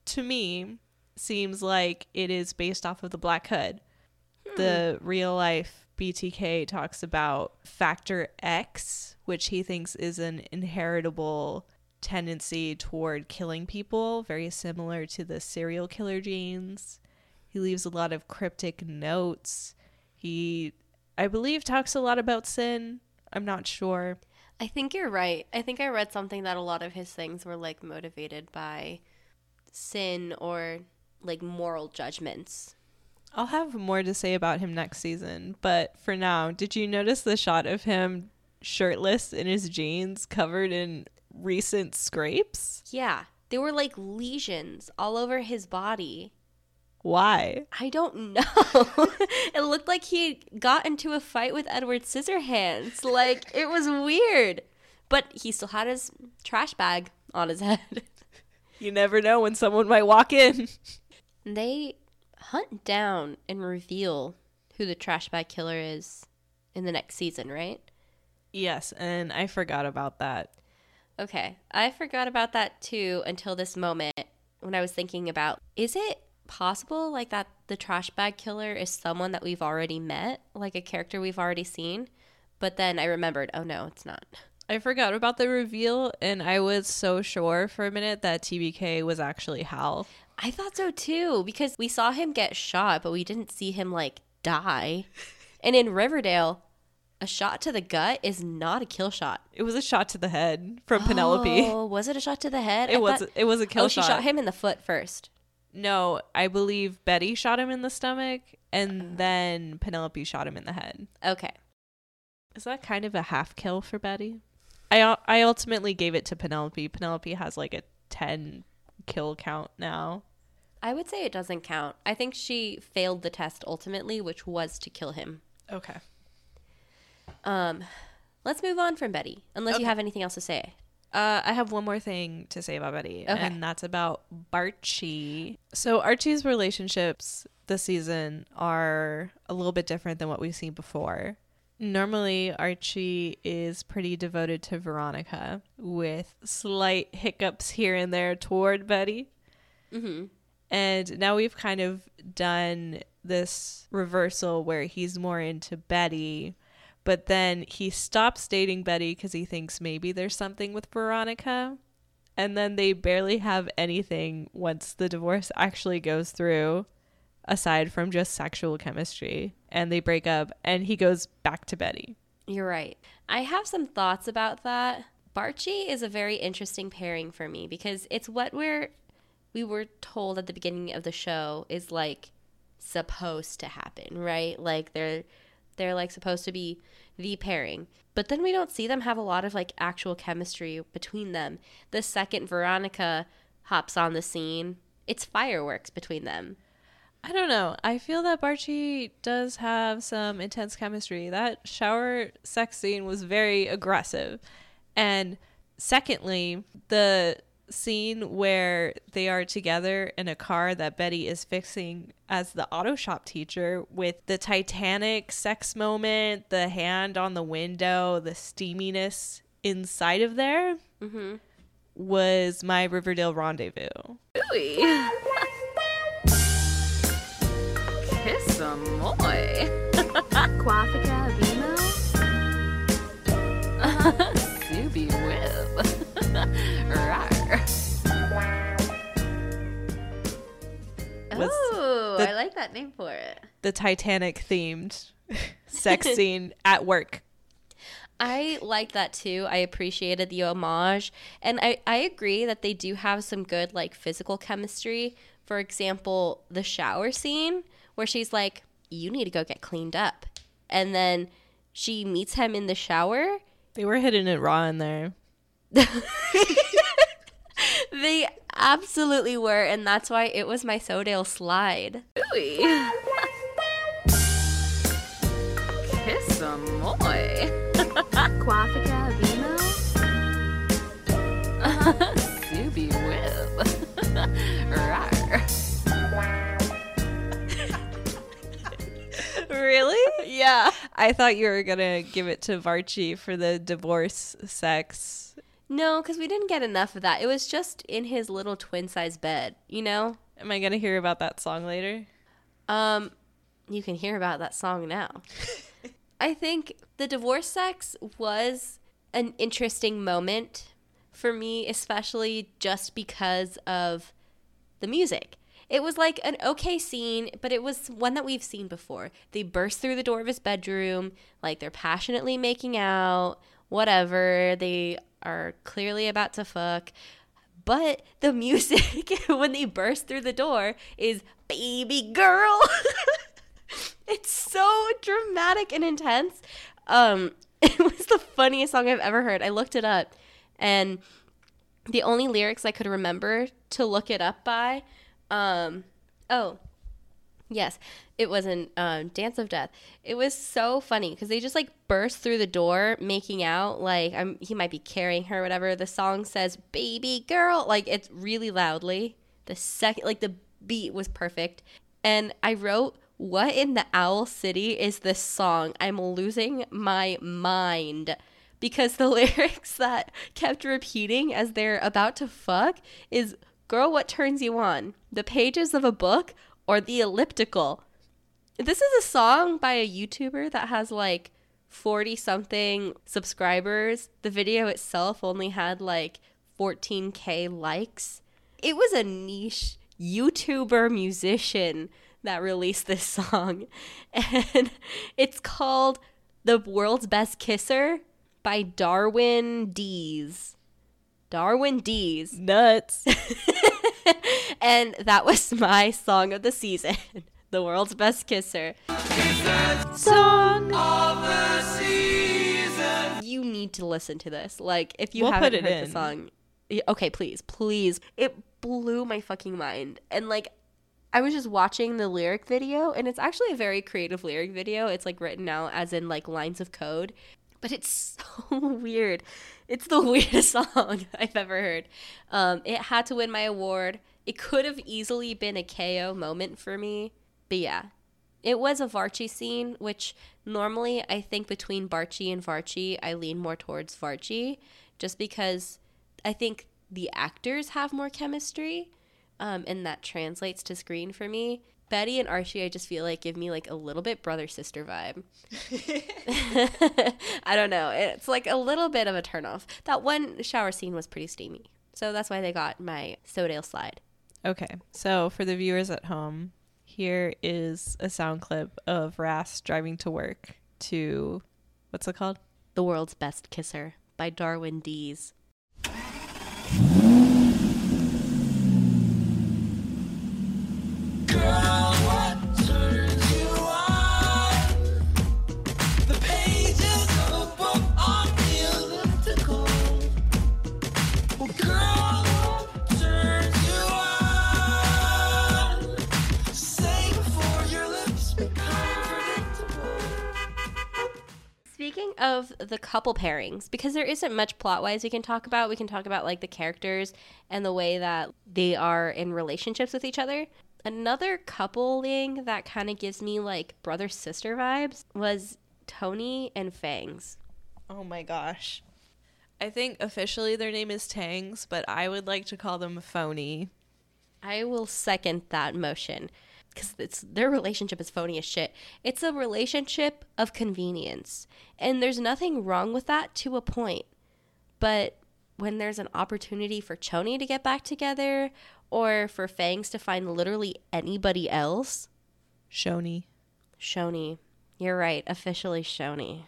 to me, seems like it is based off of the Black Hood. The hmm. real life BTK talks about factor X, which he thinks is an inheritable tendency toward killing people, very similar to the serial killer genes. He leaves a lot of cryptic notes. He, I believe, talks a lot about sin. I'm not sure. I think you're right. I think I read something that a lot of his things were like motivated by sin or like moral judgments. I'll have more to say about him next season, but for now, did you notice the shot of him shirtless in his jeans covered in recent scrapes? Yeah, they were like lesions all over his body. Why? I don't know. it looked like he got into a fight with Edward Scissorhands. Like it was weird. But he still had his trash bag on his head. You never know when someone might walk in. they hunt down and reveal who the trash bag killer is in the next season, right? Yes, and I forgot about that. Okay. I forgot about that too until this moment when I was thinking about is it possible like that the trash bag killer is someone that we've already met, like a character we've already seen. But then I remembered, oh no, it's not. I forgot about the reveal, and I was so sure for a minute that TBK was actually Hal. I thought so too because we saw him get shot, but we didn't see him like die. And in Riverdale, a shot to the gut is not a kill shot. It was a shot to the head from Penelope. Oh, was it a shot to the head? It I was. thought- It was a kill oh, shot. she shot him in the foot first. No, I believe Betty shot him in the stomach, and oh. then Penelope shot him in the head. Okay. Is that kind of a half kill for Betty? I I ultimately gave it to Penelope. Penelope has like a ten kill count now. I would say it doesn't count. I think she failed the test ultimately, which was to kill him. Okay. Um, let's move on from Betty, unless you have anything else to say. Uh, I have one more thing to say about Betty, Okay. and that's about Archie. So Archie's relationships this season are a little bit different than what we've seen before. Normally, Archie is pretty devoted to Veronica, with slight hiccups here and there toward Betty. Mm-hmm. And now we've kind of done this reversal where he's more into Betty, but then he stops dating Betty because he thinks maybe there's something with Veronica. And then they barely have anything once the divorce actually goes through, aside from just sexual chemistry. And they break up, and he goes back to Betty. You're right. I have some thoughts about that. Barchi is a very interesting pairing for me because it's what we're we were told at the beginning of the show is like supposed to happen, right? Like they're they're like supposed to be the pairing. But then we don't see them have a lot of like actual chemistry between them. The second Veronica hops on the scene, it's fireworks between them. I don't know. I feel that Barchi does have some intense chemistry. That shower sex scene was very aggressive. And secondly, the scene where they are together in a car that Betty is fixing as the auto shop teacher with the Titanic sex moment, the hand on the window, the steaminess inside of there mm-hmm. was my Riverdale rendezvous. Kiss some boy. Quafica Vimo. Was oh, the- I like that name for it. the Titanic themed sex scene at work. I like that too. I appreciated the homage. And I, I agree that they do have some good like physical chemistry. For example, the shower scene where she's like, You need to go get cleaned up. And then she meets him in the shower. They were hitting it raw in there. They absolutely were, and that's why it was my Sodale slide. Kiss some boy. Quafica Vimo. Subi Whip. Rawr. Really? yeah. I thought you were gonna give it to Varchi for the divorce sex. No, because we didn't get enough of that. It was just in his little twin size bed, you know? Am I gonna hear about that song later? Um, you can hear about that song now. I think the divorce sex was an interesting moment for me, especially just because of the music. It was like an okay scene, but it was one that we've seen before. They burst through the door of his bedroom, like they're passionately making out, whatever. They are clearly about to fuck. But the music, when they burst through the door, is baby girl. it's so dramatic and intense. Um, it was the funniest song I've ever heard. I looked it up, and the only lyrics I could remember to look it up by, um, oh, yes, it wasn't um, Dance of Death. It was so funny because they just like burst through the door, making out. Like I'm, he might be carrying her, whatever. The song says "baby girl," like it's really loudly. The second, like the beat was perfect, and I wrote. What in the owl city is this song? I'm losing my mind because the lyrics that kept repeating as they're about to fuck is girl what turns you on the pages of a book or the elliptical. This is a song by a YouTuber that has like 40 something subscribers. The video itself only had like 14k likes. It was a niche YouTuber musician that released this song. And it's called The World's Best Kisser by Darwin Deez. Darwin Deez. Nuts. and that was my song of the season. The world's best kisser. Song. You need to listen to this. Like, if you We'll haven't heard in. the song, okay, please, please. It blew my fucking mind. And like, I was just watching the lyric video, and it's actually a very creative lyric video. It's like written out as in like lines of code, but it's so weird. It's the weirdest song I've ever heard. Um, it had to win my award. It could have easily been a KO moment for me, but yeah, it was a Varchi scene, which normally I think between Barchi and Varchi, I lean more towards Varchi, just because I think the actors have more chemistry, um, and that translates to screen for me. Betty and Archie, I just feel like give me like a little bit brother sister vibe. I don't know. It's like a little bit of a turnoff. That one shower scene was pretty steamy, so that's why they got my Sodale slide. Okay, so for the viewers at home, here is a sound clip of Ras driving to work to what's it called? The World's Best Kisser by Darwin Deez. Speaking of the couple pairings, because there isn't much plot wise we can talk about, we can talk about like the characters and the way that they are in relationships with each other. Another coupling that kind of gives me like brother sister vibes was Toni and Fangs. Oh my gosh. I think officially their name is Tangs, but I would like to call them Phony. I will second that motion because it's their relationship is phony as shit. It's a relationship of convenience, and there's nothing wrong with that to a point. But when there's an opportunity for Choni to get back together, or for Fangs to find literally anybody else, Shoni. Shoni, you're right, officially Shoni.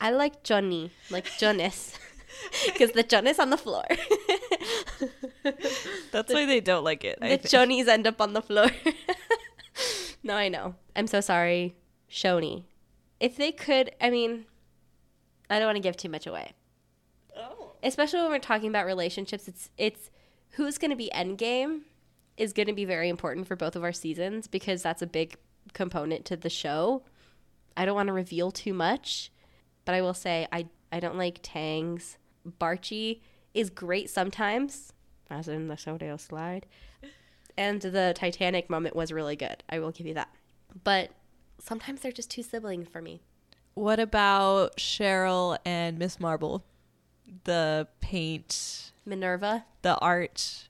I like Johnny, like Jonas, because the Jonas on the floor. That's why they don't like it. The. Chonies end up on the floor. no, I know. I'm so sorry, Shoni. If they could, I mean, I don't want to give too much away. Oh. Especially when we're talking about relationships, it's it's who's going to be endgame is going to be very important for both of our seasons because that's a big component to the show. I don't want to reveal too much, but I will say I I don't like Tangs. Barchi is great sometimes, as in the Sodale slide, and the Titanic moment was really good. I will give you that. But sometimes they're just two siblings for me. What about Cheryl and Miss Marble? The paint, Minerva. the art.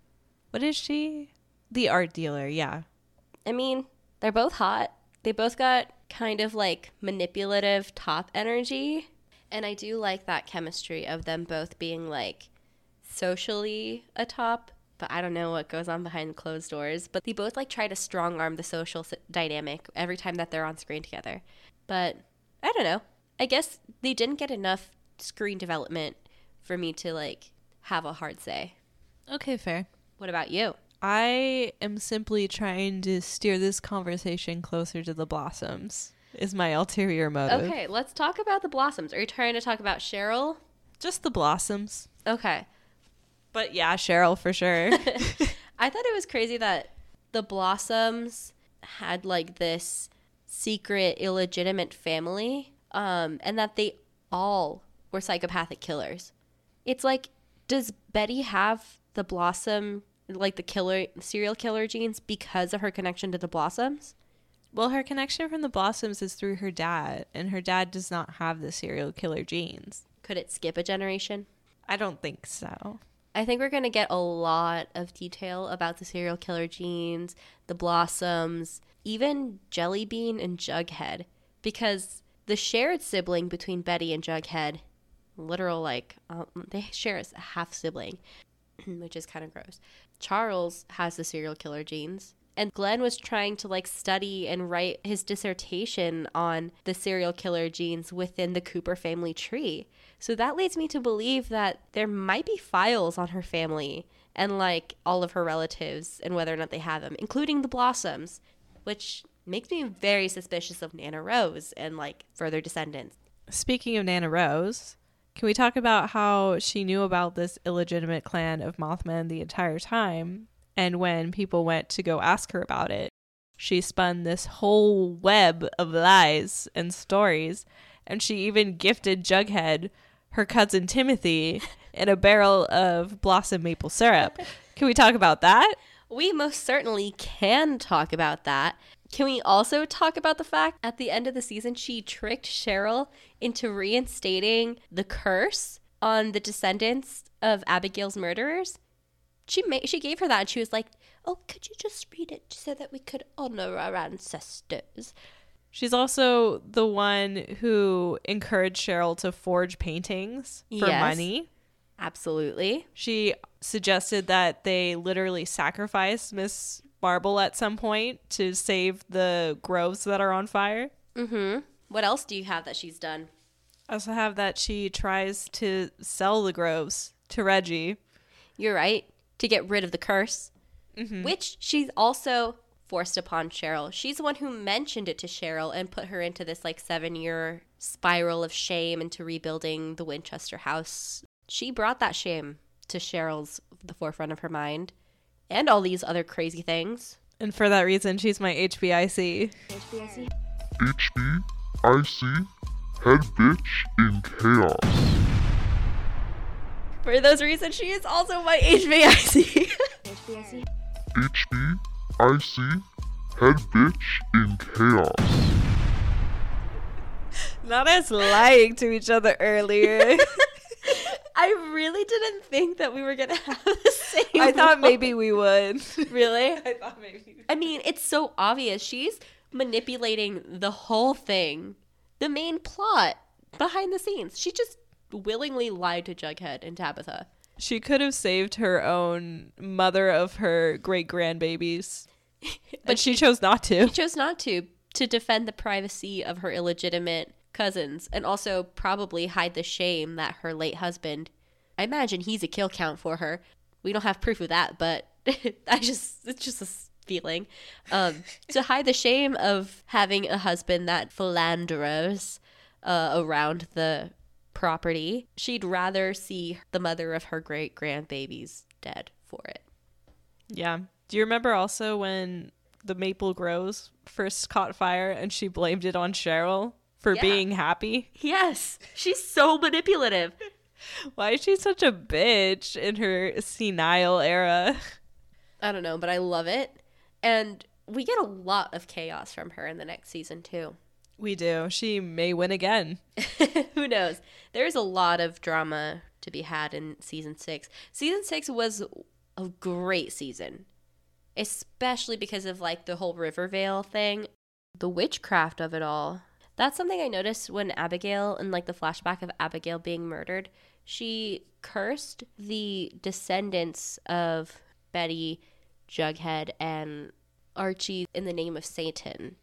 What is she? The art dealer, yeah. I mean, they're both hot. They both got kind of like manipulative top energy. And I do like that chemistry of them both being like socially a top, but I don't know what goes on behind closed doors. But they both like try to strong arm the social dynamic every time that they're on screen together. But I don't know. I guess they didn't get enough screen development for me to like have a hard say. Okay, fair. What about you? I am simply trying to steer this conversation closer to the blossoms. Is my ulterior motive. Okay, let's talk about the blossoms. Are you trying to talk about Cheryl? Just the blossoms. Okay. But yeah, Cheryl for sure. I thought it was crazy that the Blossoms had like this secret illegitimate family um and that they all were psychopathic killers. It's like does Betty have the Blossom like the killer serial killer genes because of her connection to the Blossoms? Well, her connection from the blossoms is through her dad, and her dad does not have the serial killer genes. Could it skip a generation? I don't think so. I think we're going to get a lot of detail about the serial killer genes, the blossoms, even Jellybean and Jughead, because the shared sibling between Betty and Jughead, literal like, um, they share a half sibling, which is kind of gross. Charles has the serial killer genes. And Glenn was trying to like study and write his dissertation on the serial killer genes within the Cooper family tree. So that leads me to believe that there might be files on her family and like all of her relatives and whether or not they have them, including the Blossoms, which makes me very suspicious of Nana Rose and like further descendants. Speaking of Nana Rose, can we talk about how she knew about this illegitimate clan of Mothman the entire time? And when people went to go ask her about it, she spun this whole web of lies and stories. And she even gifted Jughead her cousin Timothy in a barrel of blossom maple syrup. Can we talk about that? We most certainly can talk about that. Can we also talk about the fact at the end of the season she tricked Cheryl into reinstating the curse on the descendants of Abigail's murderers? She made she gave her that and she was like, "Oh, could you just read it so that we could honor our ancestors?" She's also the one who encouraged Cheryl to forge paintings for Yes. money. Absolutely. She suggested that they literally sacrifice Miss Marble at some point to save the groves that are on fire. Mhm. What else do you have that she's done? I also have that she tries to sell the groves to Reggie. You're right. To get rid of the curse, mm-hmm. which she's also forced upon Cheryl. She's the one who mentioned it to Cheryl and put her into this like seven year spiral of shame into rebuilding the Winchester house. She brought that shame to Cheryl's the forefront of her mind, and all these other crazy things. And for that reason, she's my HBIC. HB, IC, head bitch in chaos. For those reasons, she is also my HBIC. HB, IC, head bitch in chaos. Not us lying to each other earlier. I really didn't think that we were gonna have the same. I thought one. maybe we would. really. I thought maybe. I mean, it's so obvious. She's manipulating the whole thing, the main plot behind the scenes. She just willingly lied to Jughead and Tabitha. She could have saved her own mother of her great grandbabies, but she chose not to. She chose not to to defend the privacy of her illegitimate cousins and also probably hide the shame that her late husband. I imagine he's a kill count for her. We don't have proof of that, but I just it's just a feeling. Um, to hide the shame of having a husband that philanders uh, around the property, she'd rather see the mother of her great grandbabies dead for it. Yeah. Do you remember also when the maple grows first caught fire and she blamed it on Cheryl for Yeah. being happy? Yes, she's so manipulative. Why is she such a bitch in her senile era? I don't know, but I love it. And we get a lot of chaos from her in the next season, too. We do. She may win again. Who knows? There's a lot of drama to be had in season six. Season six was a great season, especially because of like the whole Rivervale thing, the witchcraft of it all. That's something I noticed when Abigail, and like the flashback of Abigail being murdered, she cursed the descendants of Betty, Jughead, and Archie in the name of Satan,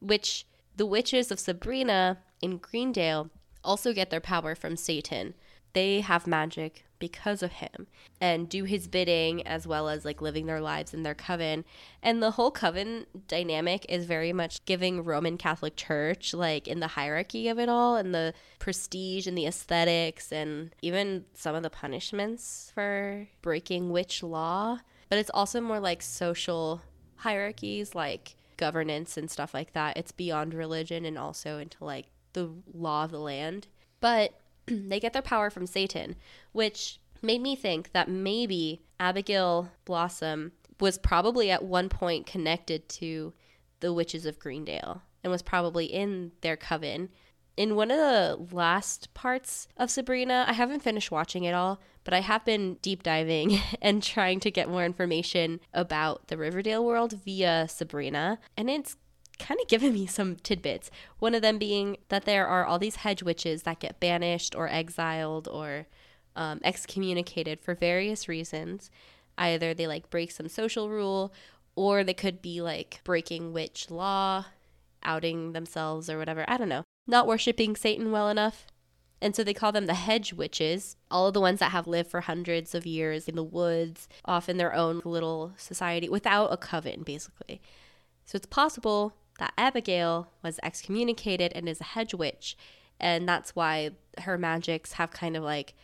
which the witches of Sabrina in Greendale also get their power from Satan. They have magic because of him and do his bidding as well as like living their lives in their coven. And the whole coven dynamic is very much giving Roman Catholic Church like in the hierarchy of it all and the prestige and the aesthetics and even some of the punishments for breaking witch law. But it's also more like social hierarchies like governance and stuff like that. It's beyond religion and also into like the law of the land. But they get their power from Satan, which made me think that maybe Abigail Blossom was probably at one point connected to the witches of Greendale and was probably in their coven In one of the last parts of Sabrina, I haven't finished watching it all, but I have been deep diving and trying to get more information about the Riverdale world via Sabrina, and it's kind of given me some tidbits. One of them being that there are all these hedge witches that get banished or exiled or um, excommunicated for various reasons. Either they like break some social rule, or they could be like breaking witch law, outing themselves or whatever. I don't know. Not worshiping Satan well enough. And so they call them the hedge witches, all of the ones that have lived for hundreds of years in the woods, off in their own little society without a coven, basically. So it's possible that Abigail was excommunicated and is a hedge witch, and that's why her magics have kind of like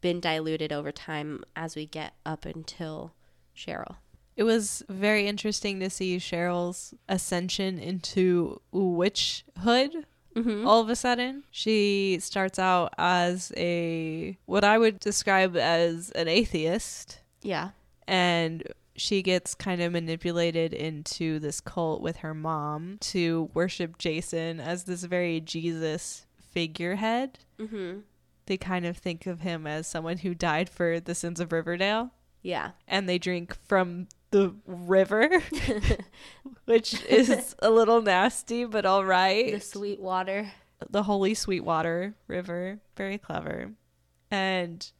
been diluted over time as we get up until Cheryl. It was very interesting to see Cheryl's ascension into witchhood. All of a sudden, she starts out as a what I would describe as an atheist, Yeah. and she gets kind of manipulated into this cult with her mom to worship Jason as this very Jesus figurehead. Mm-hmm. They kind of think of him as someone who died for the sins of Riverdale. Yeah. and they drink from the river, which is a little nasty, but all right. The sweet water. the Holy Sweetwater River, very clever. And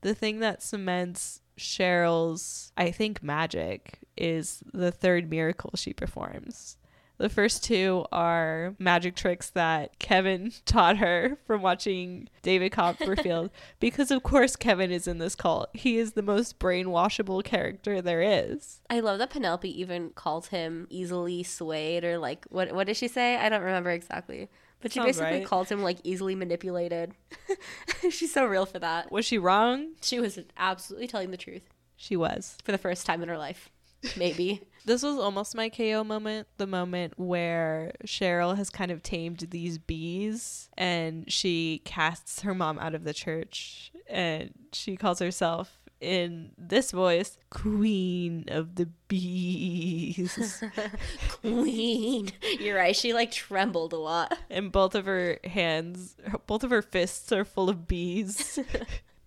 the thing that cements Cheryl's, I think, magic is the third miracle she performs. The first two are magic tricks that Kevin taught her from watching David Copperfield. because, of course, Kevin is in this cult. He is the most brainwashable character there is. I love that Penelope even called him easily swayed or like what what did she say? I don't remember exactly. But she Sounds basically right. calls him like easily manipulated. She's so real for that. Was she wrong? She was absolutely telling the truth She was. for the first time in her life. Maybe. This was almost my KO moment, the moment where Cheryl has kind of tamed these bees and she casts her mom out of the church and she calls herself in this voice queen of the bees Queen. You're right. She like trembled a lot. and both of her hands both of her fists are full of bees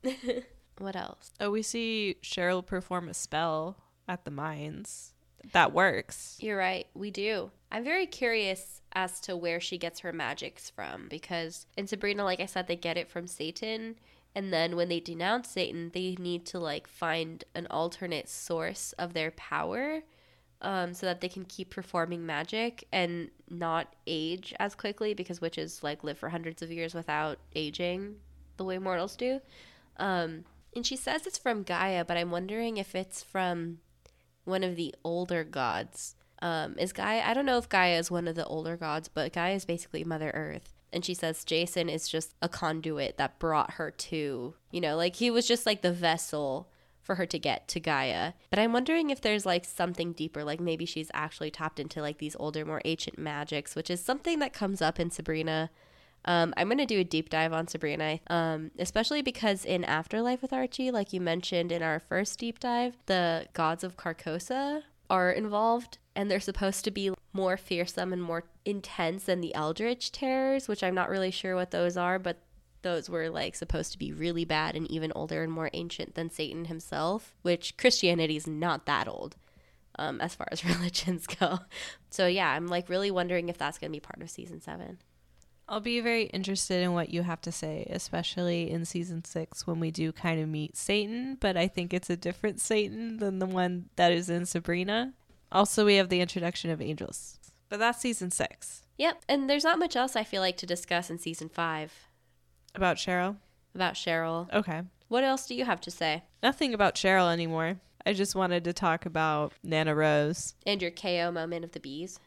What else? oh we see Cheryl perform a spell at the mines that works You're right. We do. I'm very curious as to where she gets her magics from because in Sabrina, like I said, they get it from Satan. And then when they denounce Satan, they need to like find an alternate source of their power um, so that they can keep performing magic and not age as quickly because witches like live for hundreds of years without aging the way mortals do. Um, and she says it's from Gaia, but I'm wondering if it's from one of the older gods. Um, is Gaia? I don't know if Gaia is one of the older gods, but Gaia is basically Mother Earth. And she says Jason is just a conduit that brought her to, you know, like he was just like the vessel for her to get to Gaia. But I'm wondering if there's like something deeper, like maybe she's actually tapped into like these older, more ancient magics, which is something that comes up in Sabrina. Um, I'm going to do a deep dive on Sabrina, um, especially because in Afterlife with Archie, like you mentioned in our first deep dive, the gods of Carcosa are involved and they're supposed to be more fearsome and more intense than the Eldritch terrors, which I'm not really sure what those are, but those were like supposed to be really bad and even older and more ancient than Satan himself, which Christianity is not that old. Um, as far as religions go. So, yeah, I'm like really wondering if that's going to be part of season seven. I'll be very interested in what you have to say, especially in season six when we do kind of meet Satan, but I think it's a different Satan than the one that is in Sabrina. Also, we have the introduction of angels, but that's season six. Yep. And there's not much else I feel like to discuss in season five About Cheryl? about Cheryl. Okay. What else do you have to say? Nothing about Cheryl anymore. I just wanted to talk about Nana Rose. And your KO moment of the bees?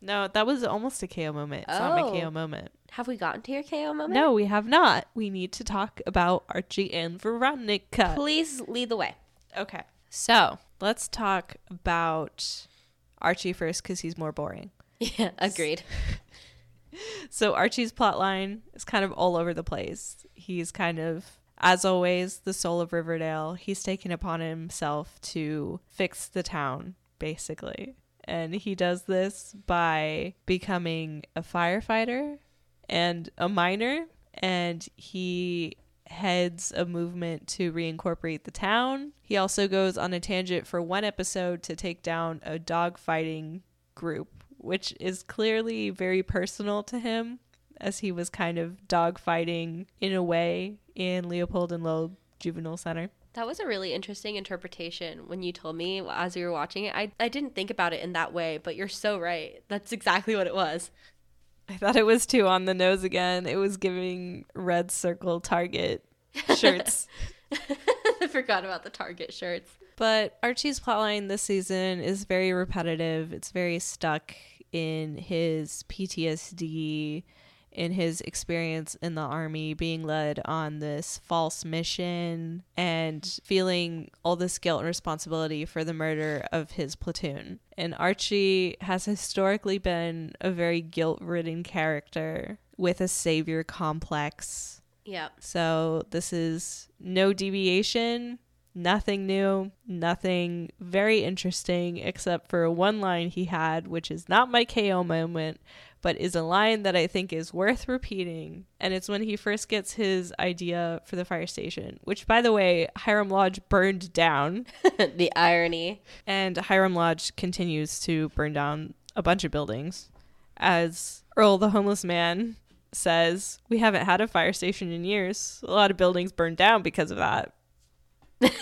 No, that was almost a KO moment. It's not my Oh. KO moment. Have we gotten to your KO moment? No, we have not. We need to talk about Archie and Veronica. Please lead the way. Okay. So let's talk about Archie first because he's more boring. Yeah, agreed. So Archie's plotline is kind of all over the place. He's kind of, as always, the soul of Riverdale. He's taken upon himself to fix the town, basically. And he does this by becoming a firefighter and a miner and he heads a movement to reincorporate the town. He also goes on a tangent for one episode to take down a dogfighting group, which is clearly very personal to him, as he was kind of dogfighting in a way in Leopold and Loeb Juvenile Center. That was a really interesting interpretation when you told me as we were watching it. I, I didn't think about it in that way, but you're so right. That's exactly what it was. I thought it was too on the nose again. It was giving red circle target shirts. I forgot about the Target shirts. But Archie's plotline this season is very repetitive. It's very stuck in his PTSD, in his experience in the army, being led on this false mission, and feeling all this guilt and responsibility for the murder of his platoon. And Archie has historically been a very guilt ridden character with a savior complex. Yeah. So this is no deviation, nothing new, nothing very interesting, except for one line he had, which is not my KO moment, but is a line that I think is worth repeating. And it's when he first gets his idea for the fire station, which, by the way, Hiram Lodge burned down. the irony. And Hiram Lodge continues to burn down a bunch of buildings. As Earl, the homeless man, says, We haven't had a fire station in years. A lot of buildings burned down because of that.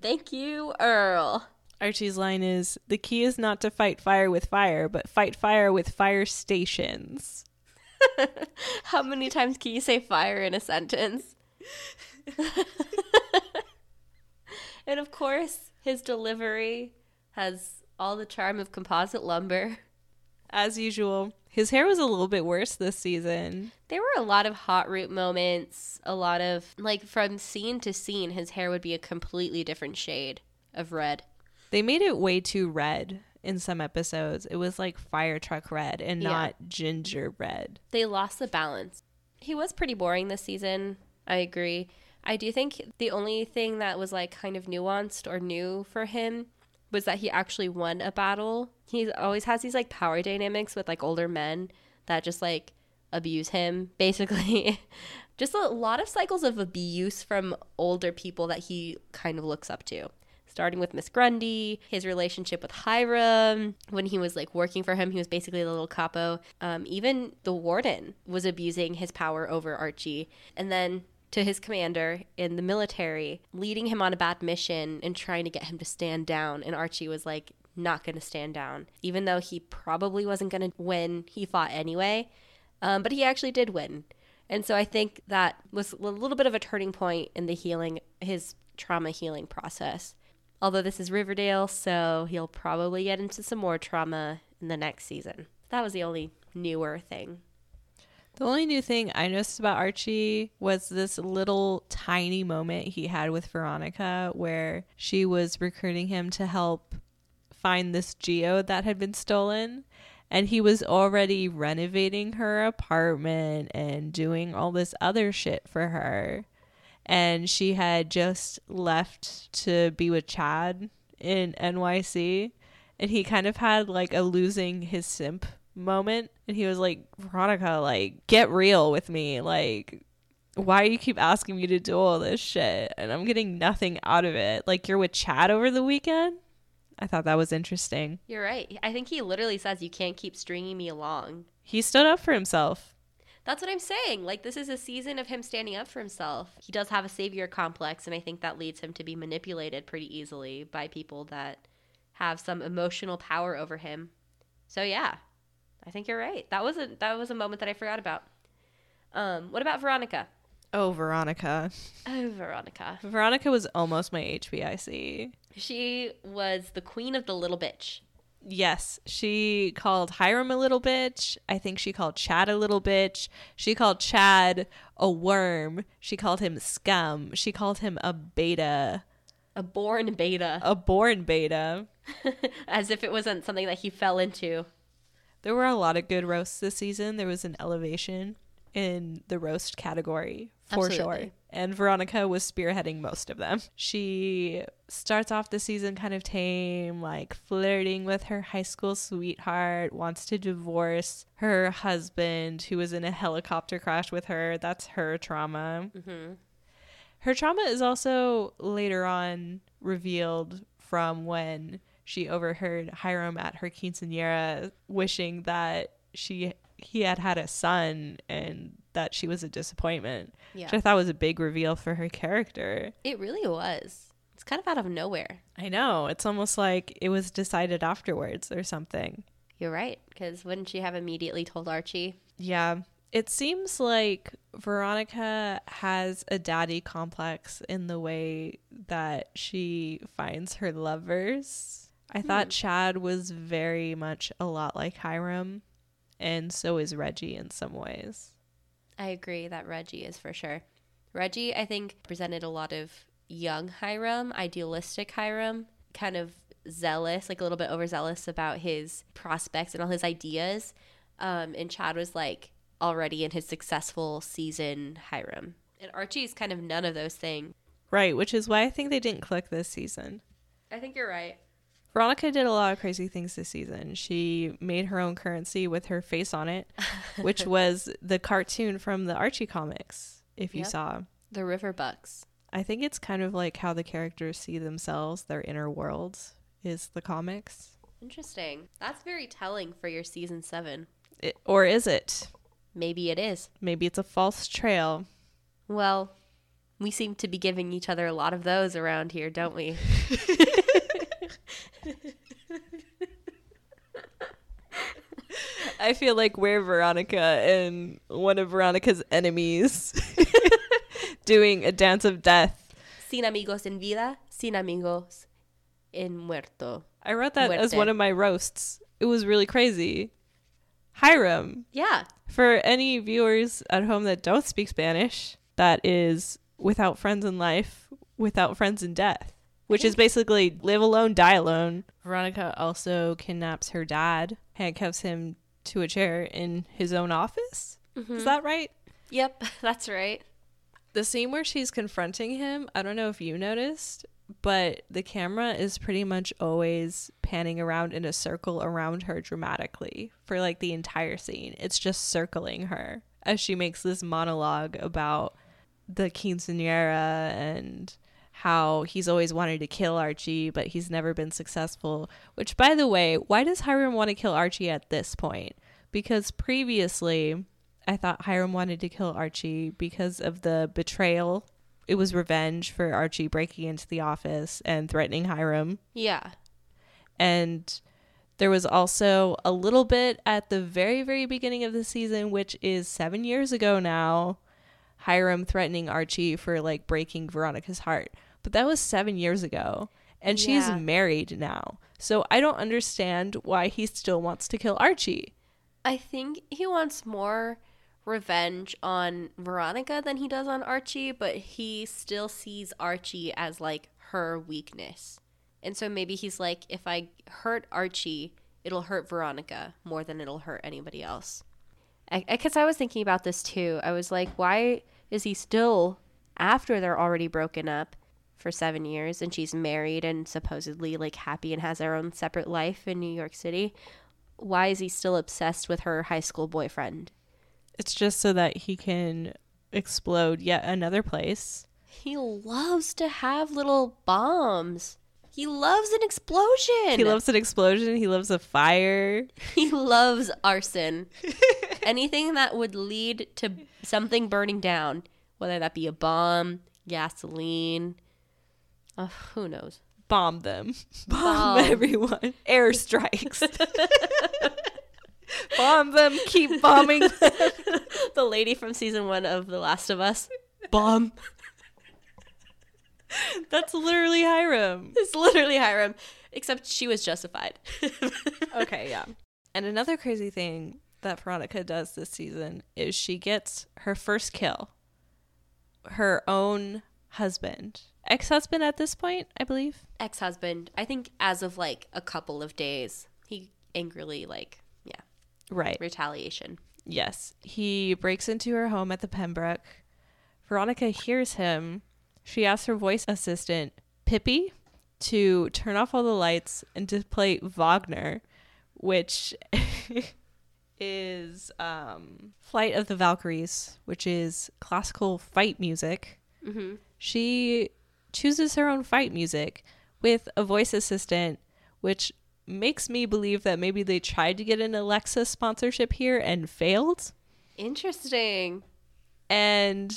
Thank you, Earl. Archie's line is The key is not to fight fire with fire, but fight fire with fire stations. How many times can you say fire in a sentence? and of course, his delivery has all the charm of composite lumber. As usual, his hair was a little bit worse this season. There were a lot of hot root moments, a lot of like from scene to scene, his hair would be a completely different shade of red. They made it way too red in some episodes. It was like fire truck red and Yeah. not ginger red. They lost the balance. He was pretty boring this season. I agree. I do think the only thing that was like kind of nuanced or new for him was that he actually won a battle. He always has these like power dynamics with like older men that just like abuse him, basically. just a lot of cycles of abuse from older people that he kind of looks up to. Starting with Miss Grundy, his relationship with Hiram, when he was like working for him, he was basically the little capo. Um, even the warden was abusing his power over Archie. And then to his commander in the military, leading him on a bad mission and trying to get him to stand down. And Archie was like, not going to stand down. Even though he probably wasn't going to win, he fought anyway. Um, but he actually did win. And so I think that was a little bit of a turning point in the healing, his trauma healing process. Although this is Riverdale, so he'll probably get into some more trauma in the next season. That was the only newer thing. The only new thing I noticed about Archie was this little tiny moment he had with Veronica where she was recruiting him to help find this geo that had been stolen. And he was already renovating her apartment and doing all this other shit for her. And she had just left to be with Chad in NYC. And he kind of had like a losing his simp moment. And he was like, Veronica, like, get real with me. Like, why do you keep asking me to do all this shit? And I'm getting nothing out of it. Like, you're with Chad over the weekend? I thought that was interesting. You're right. I think he literally says, You can't keep stringing me along. He stood up for himself. That's what I'm saying. Like, this is a season of him standing up for himself. He does have a savior complex, and I think that leads him to be manipulated pretty easily by people that have some emotional power over him. So, yeah, I think you're right. That was a that was a moment that I forgot about. Um, what about Veronica? Oh, Veronica. Oh, Veronica. Veronica was almost my HBIC. She was the queen of the little bitch. Yes, she called Hiram a little bitch. I think she called Chad a little bitch. She called Chad a worm. She called him scum. She called him a beta, A born beta. a born beta. As if it wasn't something that he fell into. There were a lot of good roasts this season. There was an elevation in the roast category for sure. And Veronica was spearheading most of them. She starts off the season kind of tame, like flirting with her high school sweetheart, wants to divorce her husband who was in a helicopter crash with her. That's her trauma. Mm-hmm. Her trauma is also later on revealed from when she overheard Hiram at her quinceanera wishing that she he had had a son and that she was a disappointment. Yeah. Which I thought was a big reveal for her character. It really was. It's kind of out of nowhere. I know. It's almost like it was decided afterwards or something. You're right. Because wouldn't she have immediately told Archie? Yeah. It seems like Veronica has a daddy complex in the way that she finds her lovers. I thought hmm. Chad was very much a lot like Hiram, and so is Reggie in some ways. I agree that Reggie is for sure. Reggie, I think, presented a lot of young Hiram, idealistic Hiram, kind of zealous, like a little bit overzealous about his prospects and all his ideas. Um, and Chad was like already in his successful season Hiram. And Archie is kind of none of those things. Right, which is why I think they didn't click this season. I think you're right. Veronica did a lot of crazy things this season. She made her own currency with her face on it, which was the cartoon from the Archie comics, if you Yep. saw. The River Bucks. I think it's kind of like how the characters see themselves, their inner worlds, is the comics. Interesting. That's very telling for your season seven. It, or is it? Maybe it is. Maybe it's a false trail. Well, we seem to be giving each other a lot of those around here, don't we? I feel like we're Veronica and one of Veronica's enemies doing a dance of death. Sin amigos en vida, sin amigos en muerto. I wrote that as one of my roasts. It was really crazy. Hiram, Yeah. for any viewers at home that don't speak Spanish, that is without friends in life, without friends in death, which is basically live alone, die alone. Veronica also kidnaps her dad, handcuffs him to a chair in his own office. Mm-hmm. Is that right? Yep, that's right. The scene where she's confronting him, I don't know if you noticed, but the camera is pretty much always panning around in a circle around her dramatically for like the entire scene. It's just circling her as she makes this monologue about the quinceanera and how he's always wanted to kill Archie, but he's never been successful. Which, by the way, why does Hiram want to kill Archie at this point? Because previously, I thought Hiram wanted to kill Archie because of the betrayal. It was revenge for Archie breaking into the office and threatening Hiram. Yeah. And there was also a little bit at the very, very beginning of the season, which is seven years ago now, Hiram threatening Archie for like breaking Veronica's heart. But that was seven years ago. And she's Yeah. married now. So I don't understand why he still wants to kill Archie. I think he wants more revenge on Veronica than he does on Archie, but he still sees Archie as like her weakness. And so maybe he's like, if I hurt Archie, it'll hurt Veronica more than it'll hurt anybody else. Because I was thinking about this too. I was like, why is he still, after they're already broken up for seven years and she's married and supposedly like happy and has her own separate life in New York City, why is he still obsessed with her high school boyfriend? It's just so that he can explode yet another place. He loves to have little bombs. He loves an explosion. He loves an explosion. He loves a fire. He loves arson. Anything that would lead to something burning down, whether that be a bomb, gasoline, uh, who knows? Bomb them. Bomb, Bomb. everyone. Airstrikes. Bomb them. Keep bombing. The lady from season one of The Last of Us. Bomb. That's literally Hiram. It's literally Hiram, except she was justified. Okay, yeah. And another crazy thing that Veronica does this season is she gets her first kill. Her own husband. Ex husband at this point, I believe. Ex husband, I think as of like a couple of days, he angrily, like, yeah, Right. retaliation. Yes, he breaks into her home at the Pembroke. Veronica hears him. She asks her voice assistant, Pippi, to turn off all the lights and to play Wagner, which is um, Flight of the Valkyries, which is classical fight music. Mm-hmm. She chooses her own fight music with a voice assistant, which makes me believe that maybe they tried to get an Alexa sponsorship here and failed. Interesting. And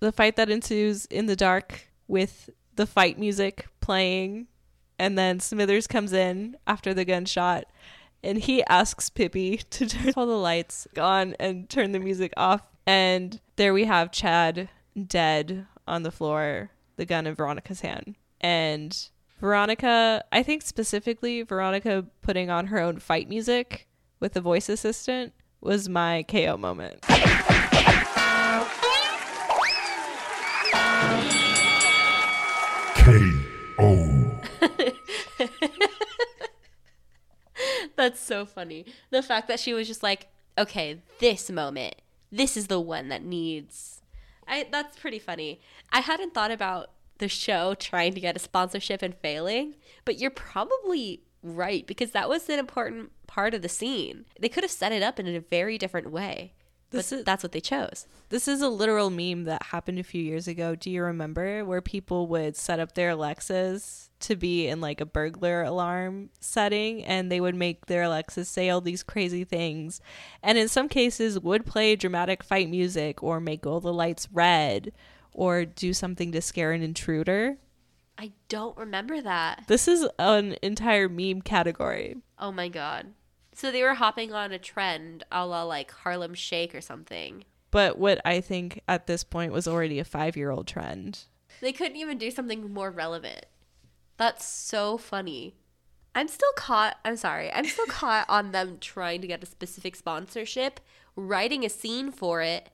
the fight that ensues in the dark with the fight music playing, and then Smithers comes in after the gunshot. And he asks Pippi to turn all the lights on and turn the music off. And there we have Chad dead on the floor, the gun in Veronica's hand. And Veronica, I think specifically Veronica putting on her own fight music with the voice assistant was my KO moment. K.O. That's so funny. The fact that she was just like, okay, this moment, this is the one that needs. I that's pretty funny. I hadn't thought about the show trying to get a sponsorship and failing, but you're probably right because that was an important part of the scene. They could have set it up in a very different way. This but is- that's what they chose. This is a literal meme that happened a few years ago. Do you remember where people would set up their Alexas to be in like a burglar alarm setting and they would make their Alexas say all these crazy things and in some cases would play dramatic fight music or make all the lights red or do something to scare an intruder? I don't remember that. This is an entire meme category. Oh my god. So they were hopping on a trend a la like Harlem Shake or something. But what I think at this point was already a five year old trend. They couldn't even do something more relevant. That's so funny. I'm still caught. I'm sorry. I'm still caught on them trying to get a specific sponsorship, writing a scene for it,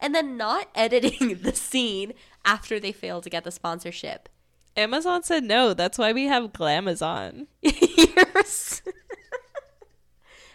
and then not editing the scene after they fail to get the sponsorship. Amazon said no. That's why we have Glamazon.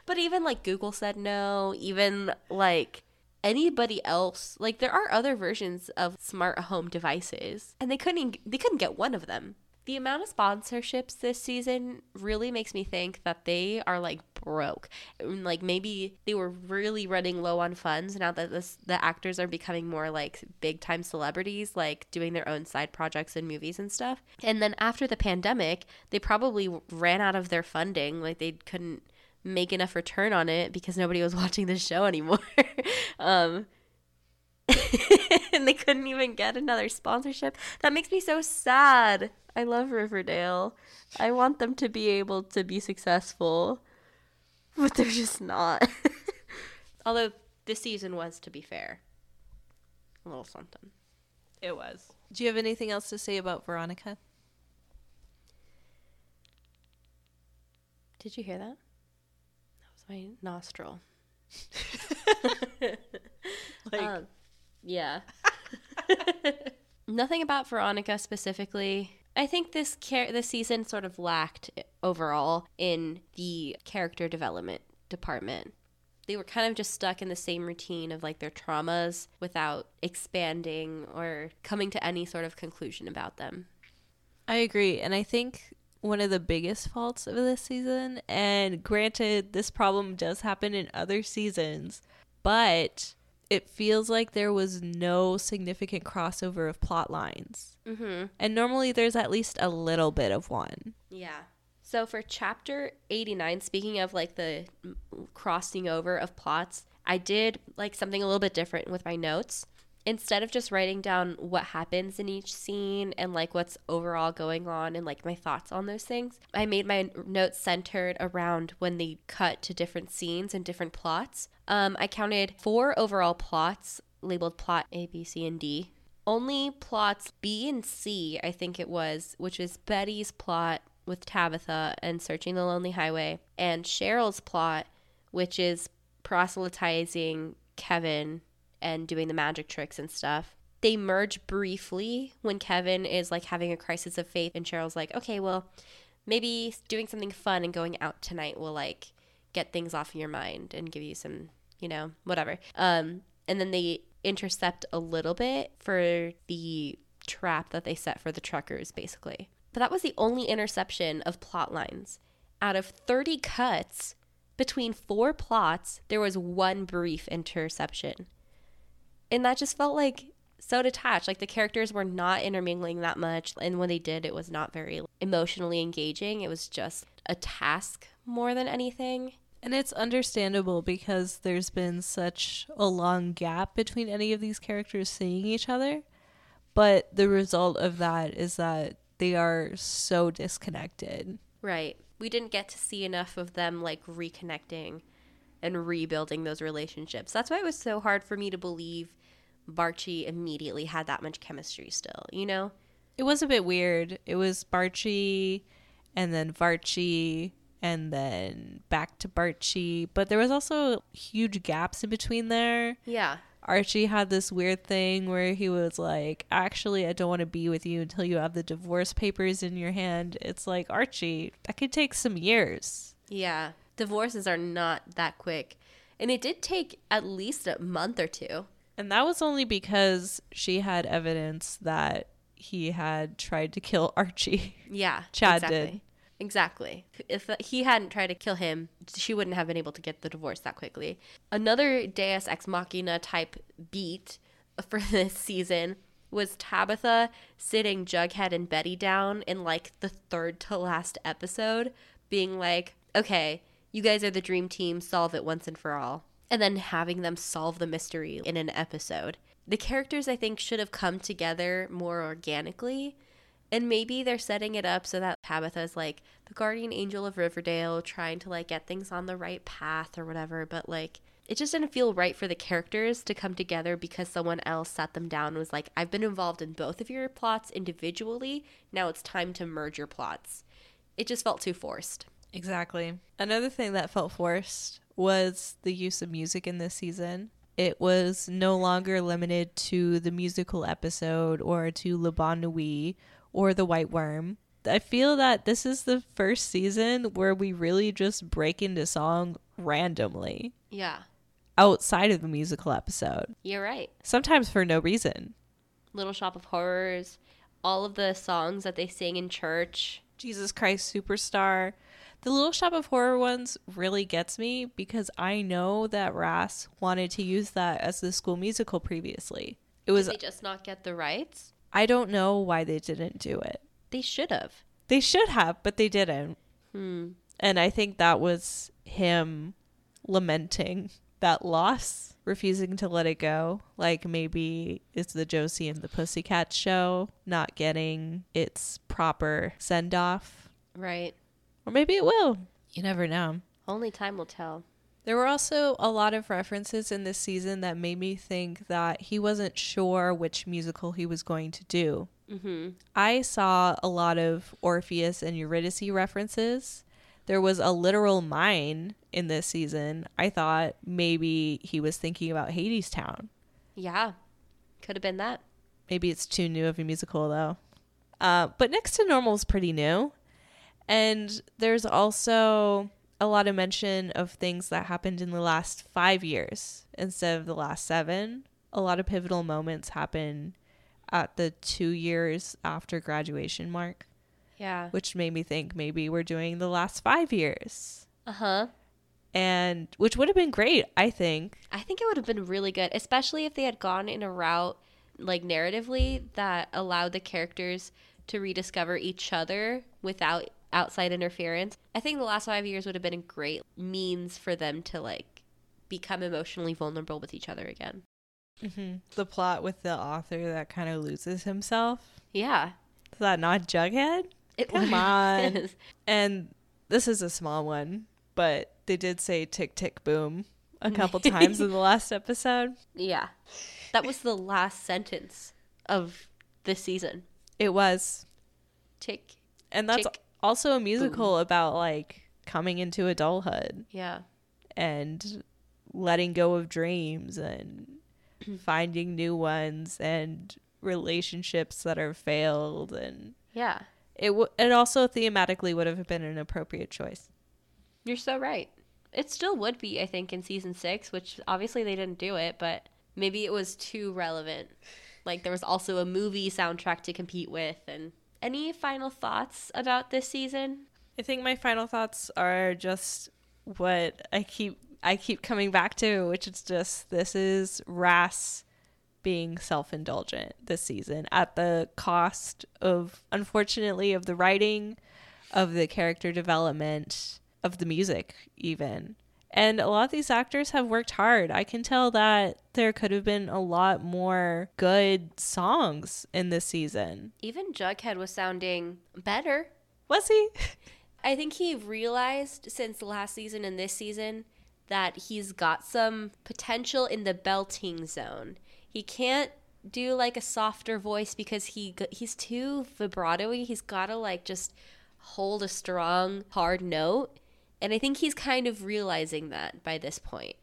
But even like Google said no, even like anybody else, like there are other versions of smart home devices and they couldn't they couldn't get one of them. The amount of sponsorships this season really makes me think that they are like broke. Like maybe they were really running low on funds now that this, the actors are becoming more like big time celebrities, like doing their own side projects and movies and stuff. And then after the pandemic, they probably ran out of their funding. Like they couldn't make enough return on it because nobody was watching the show anymore. um, and they couldn't even get another sponsorship. That makes me so sad. I love Riverdale. I want them to be able to be successful, but they're just not. Although this season was, to be fair, a little something. It was. Do you have anything else to say about Veronica? Did you hear that? My nostril. Like, Um, yeah. Nothing about Veronica specifically. I think this char- this season sort of lacked overall in the character development department. They were kind of just stuck in the same routine of like their traumas without expanding or coming to any sort of conclusion about them. I agree. And I think one of the biggest faults of this season, and granted, this problem does happen in other seasons, but it feels like there was no significant crossover of plot lines. Mm-hmm. And normally there's at least a little bit of one. Yeah. So for chapter 89, speaking of like the crossing over of plots, I did like something a little bit different with my notes. Instead of just writing down what happens in each scene and like what's overall going on and like my thoughts on those things, I made my notes centered around when they cut to different scenes and different plots. Um, I counted four overall plots labeled plot A, B, C, and D only plots B and C, I think it was, which is Betty's plot with Tabitha and searching the lonely highway, and Cheryl's plot, which is proselytizing Kevin and doing the magic tricks and stuff. They merge briefly when Kevin is like having a crisis of faith, and Cheryl's like, okay, well, maybe doing something fun and going out tonight will like get things off of your mind and give you some you know, whatever. Um, and then they intercept a little bit for the trap that they set for the truckers, basically. But that was the only interception of plot lines. Out of 30 cuts between four plots, there was one brief interception. And that just felt like so detached. Like the characters were not intermingling that much. And when they did, it was not very emotionally engaging. It was just a task more than anything. And it's understandable because there's been such a long gap between any of these characters seeing each other. But the result of that is that they are so disconnected. Right. We didn't get to see enough of them like reconnecting and rebuilding those relationships. That's why it was so hard for me to believe Barchi immediately had that much chemistry still, you know? It was a bit weird. It was Barchi and then Varchi and then back to Barchi. But there was also huge gaps in between there. Yeah. Archie had this weird thing where he was like, Actually, I don't want to be with you until you have the divorce papers in your hand. It's like, Archie, that could take some years. Yeah. Divorces are not that quick. And it did take at least a month or two. And that was only because she had evidence that he had tried to kill Archie. Yeah. Chad exactly. did. Exactly. If he hadn't tried to kill him, she wouldn't have been able to get the divorce that quickly. Another Deus Ex Machina type beat for this season was Tabitha sitting Jughead and Betty down in like the third to last episode, being like, okay, you guys are the dream team, solve it once and for all. And then having them solve the mystery in an episode. The characters, I think, should have come together more organically. And maybe they're setting it up so that Tabitha's like the guardian angel of Riverdale, trying to like get things on the right path or whatever. But like, it just didn't feel right for the characters to come together because someone else sat them down and was like, I've been involved in both of your plots individually. Now it's time to merge your plots. It just felt too forced. Exactly. Another thing that felt forced was the use of music in this season. It was no longer limited to the musical episode or to La Bonne Nuit or The Whyte Wyrm. I feel that this is the first season where we really just break into song randomly Yeah, outside of the musical episode, you're right. sometimes for no reason. Little Shop of Horrors, all of the songs that they sing in church. Jesus Christ Superstar. The Little Shop of Horror ones really gets me because I know that Ras wanted to use that as the school musical previously. It was Did they just not get the rights? I don't know why they didn't do it. They should have. They should have, but they didn't. Hmm. And I think that was him lamenting that loss, refusing to let it go. Like maybe it's the Josie and the Pussycat show not getting its proper send off. Right. Or maybe it will. You never know. Only time will tell. There were also a lot of references in this season that made me think that he wasn't sure which musical he was going to do. Mm-hmm. I saw a lot of Orpheus and Eurydice references. There was a literal mine in this season. I thought maybe he was thinking about Hadestown. Yeah. Could have been that. Maybe it's too new of a musical though. Uh, but Next to Normal is pretty new. And there's also a lot of mention of things that happened in the last five years instead of the last seven. A lot of pivotal moments happen at the two years after graduation mark, Yeah. which made me think maybe we're doing the last five years. Uh huh. And which would have been great, I think. I think it would have been really good, especially if they had gone in a route, like narratively, that allowed the characters to rediscover each other without outside interference. I think the last five years would have been a great means for them to like become emotionally vulnerable with each other again. Mm-hmm. The plot with the author that kind of loses himself. Yeah. Is that not Jughead? It Come on. is. And this is a small one, but they did say tick tick boom a couple times in the last episode. Yeah. That was the last sentence of this season. It was. Tick. And that's Tick, also a musical about like coming into adulthood Yeah. and letting go of dreams and finding new ones and relationships that are failed and Yeah. it w- it also thematically would have been an appropriate choice. You're so right. It still would be, I think, in season six, which obviously they didn't do it, but maybe it was too relevant. Like there was also a movie soundtrack to compete with. And any final thoughts about this season? I think my final thoughts are just what I keep I keep coming back to, which is just this is Ras being self-indulgent this season at the cost of unfortunately of the writing, of the character development, of the music even. And a lot of these actors have worked hard. I can tell that there could have been a lot more good songs in this season. Even Jughead was sounding better. Was he? I think he realized since last season and this season that he's got some potential in the belting zone. He can't do like a softer voice because he he's too vibrato-y. He's got to like just hold a strong hard note. And I think he's kind of realizing that by this point.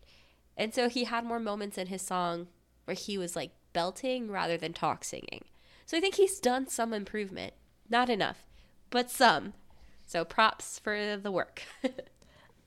And so he had more moments in his song where he was like belting rather than talk singing. So I think he's done some improvement. Not enough, but some. So props for the work.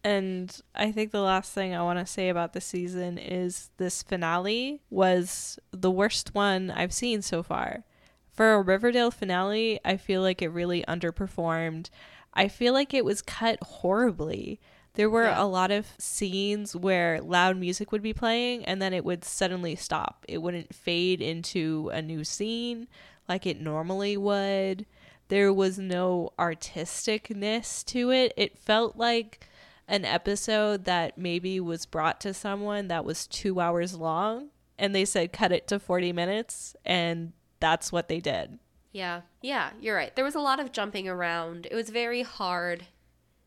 And I think the last thing I want to say about the season is this finale was the worst one I've seen so far. For a Riverdale finale, I feel like it really underperformed. I feel like it was cut horribly. There were Yeah. a lot of scenes where loud music would be playing and then it would suddenly stop. It wouldn't fade into a new scene like it normally would. There was no artisticness to it. It felt like an episode that maybe was brought to someone that was two hours long and they said cut it to 40 minutes and that's what they did yeah. Yeah, you're right. There was a lot of jumping around. It was very hard.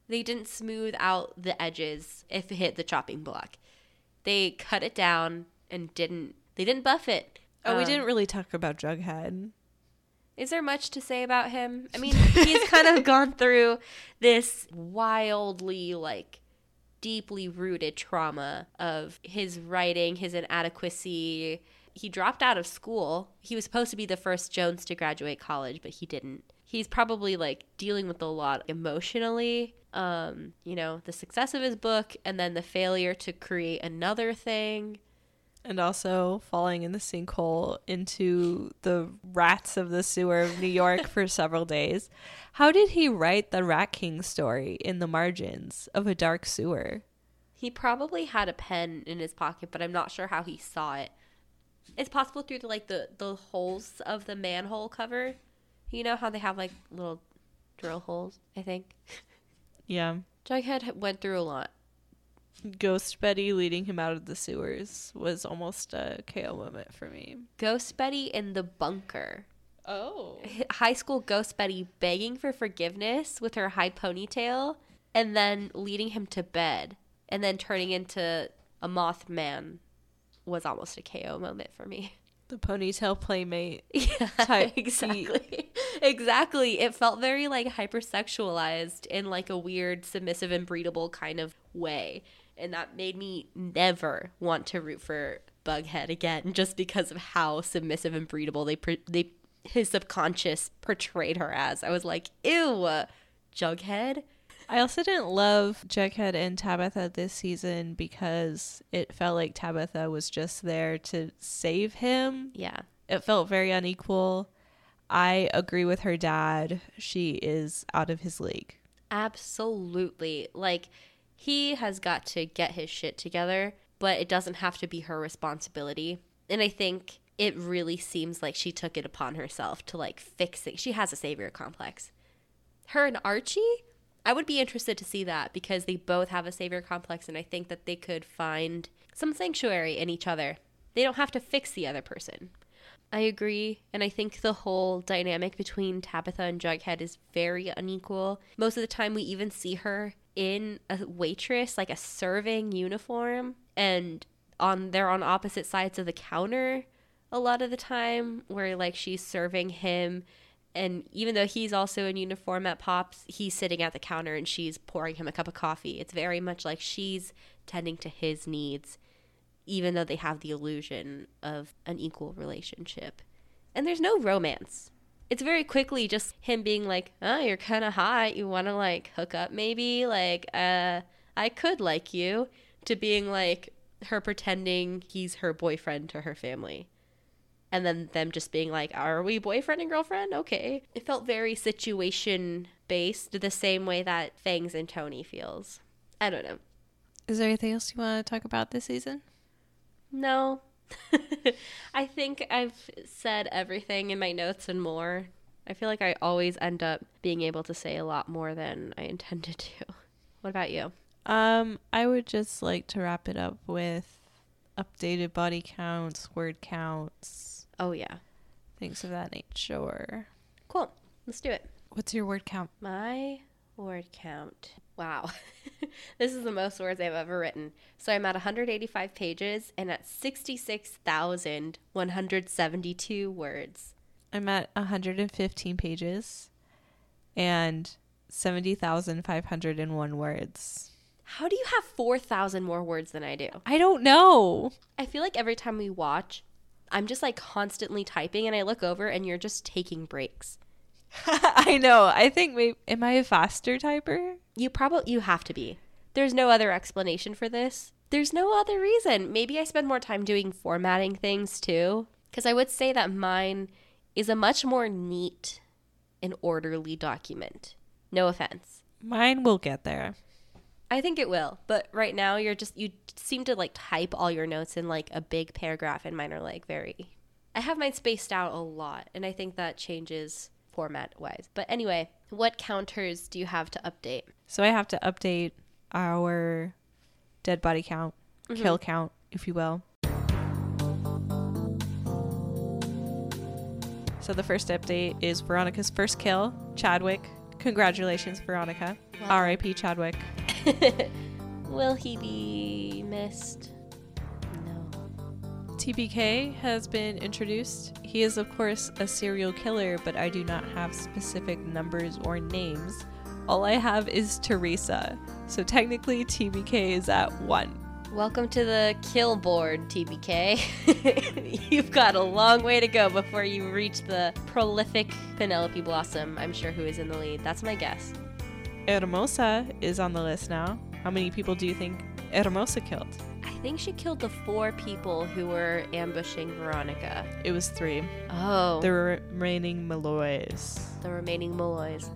They didn't smooth out the edges if it hit the chopping block. They cut it down and didn't they didn't buff it. oh we Um, didn't really talk about jughead Is there much to say about him? I mean, he's kind of gone through this wildly, like, deeply rooted trauma of his writing, his inadequacy. He dropped out of school. He was supposed to be the first Jones to graduate college, but he didn't. He's probably like dealing with a lot emotionally. Um, you know, the success of his book and then the failure to create another thing. and also falling in the sinkhole into the rats of the sewer of New York for several days. How did he write the Rat King story in the margins of a dark sewer? He probably had a pen in his pocket, but I'm not sure how he saw it. It's possible through the, like the the holes of the manhole cover. You know how they have like little drill holes. I think Yeah. Jughead went through a lot. Ghost Betty leading him out of the sewers was almost a KO moment for me. Ghost Betty in the bunker. Oh. High school Ghost Betty begging for forgiveness with her high ponytail, and then leading him to bed, and then turning into a Mothman was almost a KO moment for me. The ponytail playmate. Yeah, type exactly. Exactly. It felt very like hypersexualized in like a weird submissive and breedable kind of way. And that made me never want to root for Bughead again just because of how submissive and breedable they pre- they his subconscious portrayed her as. I was like, "Ew, Jughead." I also didn't love Jughead and Tabitha this season because it felt like Tabitha was just there to save him. Yeah. It felt very unequal. I agree with her dad. She is out of his league. Absolutely. Like, he has got to get his shit together, but it doesn't have to be her responsibility. And I think it really seems like she took it upon herself to, like, fix it. She has a savior complex. Her and Archie, I would be interested to see that because they both have a savior complex, and I think that they could find some sanctuary in each other. They don't have to fix the other person. I agree. And I think the whole dynamic between Tabitha and Jughead is very unequal. Most of the time, we even see her in a waitress, like a serving uniform, and on they're on opposite sides of the counter a lot of the time, where like she's serving him. And even though he's also in uniform at Pops, he's sitting at the counter and she's pouring him a cup of coffee. It's very much like she's tending to his needs even though they have the illusion of an equal relationship. And there's no romance. It's very quickly just him being like, "Oh, you're kind of hot. You want to like hook up maybe? Like, uh, I could like you, to being like her pretending he's her boyfriend to her family. And then them just being like, Are we boyfriend and girlfriend? Okay. It felt very situation based, the same way that Fangs and Toni feels. I don't know. Is there anything else you want to talk about this season? No. I think I've said everything in my notes and more. I feel like I always end up being able to say a lot more than I intended to. What about you? Um, I would just like to wrap it up with updated body counts, word counts, Oh, yeah. things of that nature. Cool. Let's do it. What's your word count? My word count. Wow. this is the most words I've ever written. So I'm at 185 pages and at 66,172 words. I'm at 115 pages and 70,501 words. How do you have 4,000 more words than I do? I don't know. I feel like every time we watch, I'm just like constantly typing and I look over and you're just taking breaks. I know. I think maybe am I a faster typer? You probably you have to be. There's no other explanation for this. There's no other reason. Maybe I spend more time doing formatting things too, cuz I would say that mine is a much more neat and orderly document. No offense. Mine will get there. I think it will, but right now you're just you seem to like type all your notes in like a big paragraph and mine are like very I have mine spaced out a lot and I think that changes format wise. But anyway, what counters do you have to update? So I have to update our dead body count, mm-hmm. kill count, if you will. So the first update is Veronica's first kill, Chadwick. Congratulations, Veronica. R.I.P. Chadwick. Will he be missed? No. TBK has been introduced. He is, of course, a serial killer, but I do not have specific numbers or names. All I have is Teresa. So technically, TBK is at one. Welcome to the kill board, TBK. You've got a long way to go before you reach the prolific Penelope Blossom, I'm sure, who is in the lead. That's my guess. Hermosa is on the list now. How many people do you think Hermosa killed? I think she killed the four people who were ambushing Veronica. It was three. Oh, The the, remaining Malloys. The remaining Malloys.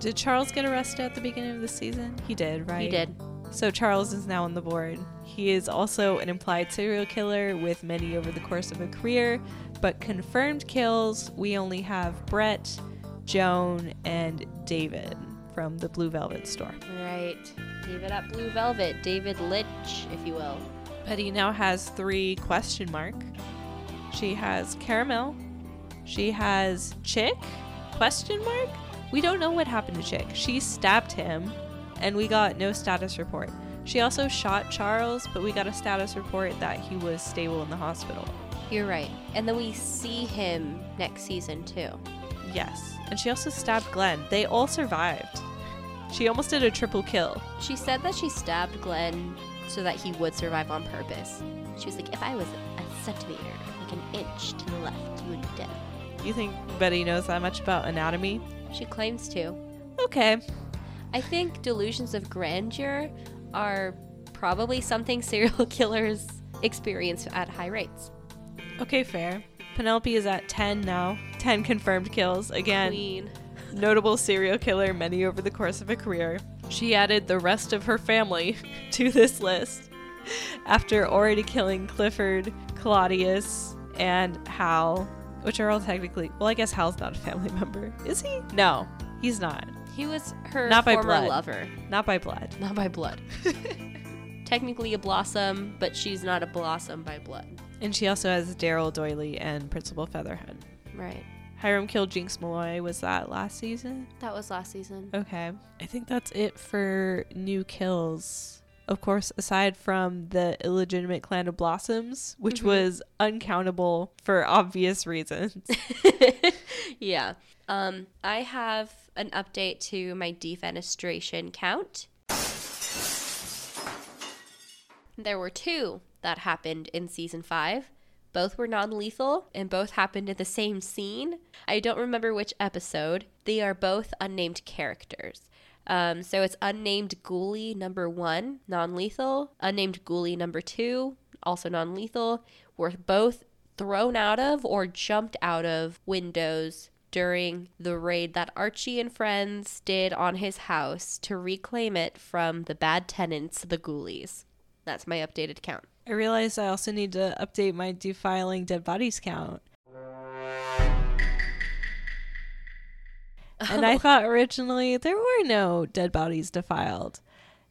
Did Charles get arrested at the beginning of the season? He did, right? He did. So Charles is now on the board. He is also an implied serial killer with many over the course of a career, but confirmed kills, we only have Brett, Joan, and David from the Blue Velvet store. Right. David at Blue Velvet. David Lynch, if you will. But he now has three question mark. She has caramel. She has chick question mark. We don't know what happened to chick. She stabbed him, and we got no status report. She also shot Charles, but we got a status report that he was stable in the hospital. You're right. And then we see him next season too. Yes. And she also stabbed Glenn. They all survived. She almost did a triple kill. She said that she stabbed Glenn so that he would survive on purpose. She was like, if I was a centimeter, like an inch to the left, you would be dead. You think Betty knows that much about anatomy? She claims to. Okay. I think delusions of grandeur are probably something serial killers experience at high rates. Okay, fair. Penelope is at 10 now. 10 confirmed kills. Again, Queen. Notable serial killer, many over the course of a career. She added the rest of her family to this list after already killing Clifford, Claudius, and Hal, which are all technically, well, I guess Hal's not a family member. Is he? No, he's not. He was her Not by blood. lover. Not by blood. Not by blood. Technically a blossom, but she's not a blossom by blood. And she also has Daryl Doyley and Principal Featherhead. Right. Hiram killed Jinx Malloy. Was that last season? That was last season. Okay. I think that's it for new kills. Of course, aside from the illegitimate clan of blossoms, which was uncountable for obvious reasons. yeah. Um, I have an update to my defenestration count. There were two that happened in season five. Both were non lethal and both happened in the same scene. I don't remember which episode. They are both unnamed characters. Um, so it's unnamed ghoulie number one, non lethal. Unnamed ghoulie number two, also non lethal, were both thrown out of or jumped out of windows during the raid that Archie and friends did on his house to reclaim it from the bad tenants, the ghoulies. That's my updated count. I realized I also need to update my defiling dead bodies count. And I thought originally there were no dead bodies defiled,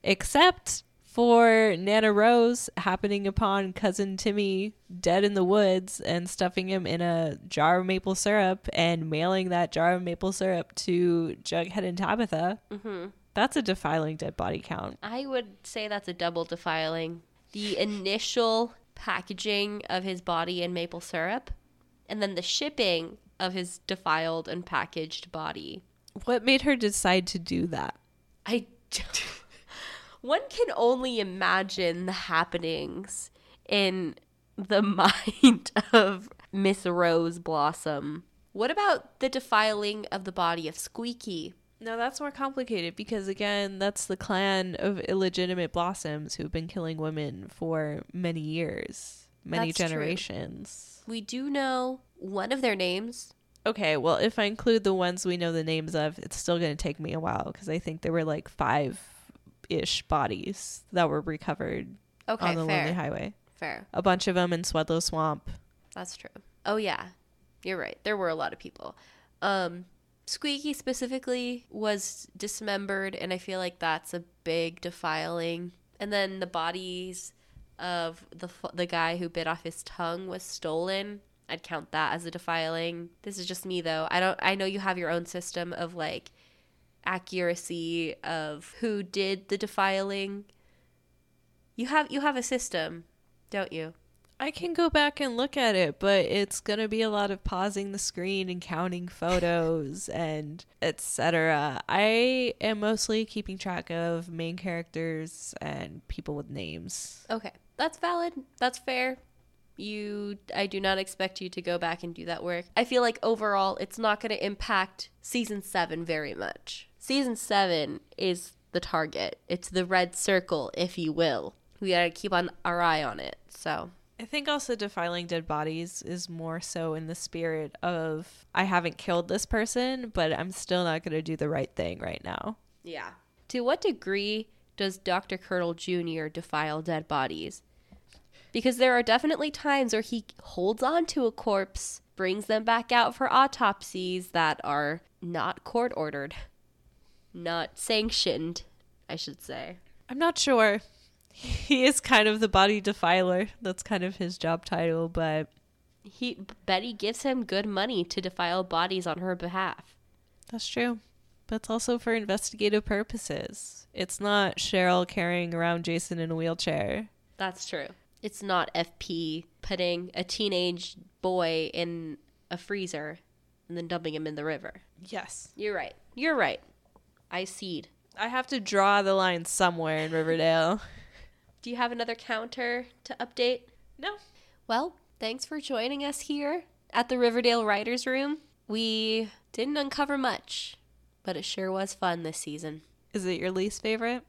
except for Nana Rose happening upon cousin Timmy dead in the woods and stuffing him in a jar of maple syrup and mailing that jar of maple syrup to Jughead and Tabitha. Mm-hmm. That's a defiling dead body count. I would say that's a double defiling. The initial packaging of his body in maple syrup, and then the shipping of his defiled and packaged body. What made her decide to do that? I. One can only imagine the happenings in the mind of Miss Rose Blossom. What about the defiling of the body of Squeaky? No, that's more complicated because again, that's the clan of illegitimate blossoms who've been killing women for many years, many That's true. generations. We do know one of their names. Okay, well, if I include the ones we know the names of, it's still going to take me a while because I think there were like five ish bodies that were recovered Okay, on the Lonely. Highway. Fair. A bunch of them in Swedlow Swamp. That's true. Oh yeah, you're right. There were a lot of people. Um, Squeaky specifically was dismembered, and I feel like that's a big defiling. And then the bodies of the the guy who bit off his tongue was stolen. I'd count that as a defiling. This is just me though. I don't. I know you have your own system of like accuracy of who did the defiling. You have you have a system, don't you? I can go back and look at it, but it's going to be a lot of pausing the screen and counting photos and etc. I am mostly keeping track of main characters and people with names. Okay, that's valid. That's fair. You, I do not expect you to go back and do that work. I feel like overall, it's not going to impact season seven very much. Season seven is the target. It's the red circle, if you will. We gotta keep on our eye on it. So I think also defiling dead bodies is more so in the spirit of I haven't killed this person, but I'm still not going to do the right thing right now. yeah. To what degree does Dr. Curdle Jr. defile dead bodies? Because there are definitely times where he holds on to a corpse, brings them back out for autopsies that are not court ordered, not sanctioned, I should say. I'm not sure. He is kind of the body defiler. That's kind of his job title, but He Betty gives him good money to defile bodies on her behalf. That's true. But it's also for investigative purposes. It's not Cheryl carrying around Jason in a wheelchair. That's true. It's not FP putting a teenage boy in a freezer and then dumping him in the river. Yes. You're right. You're right. I cede. I have to draw the line somewhere in Riverdale. Do you have another counter to update? No. Well, thanks for joining us here at the Riverdale Writers Room. We didn't uncover much, but it sure was fun this season. Is it your least favorite?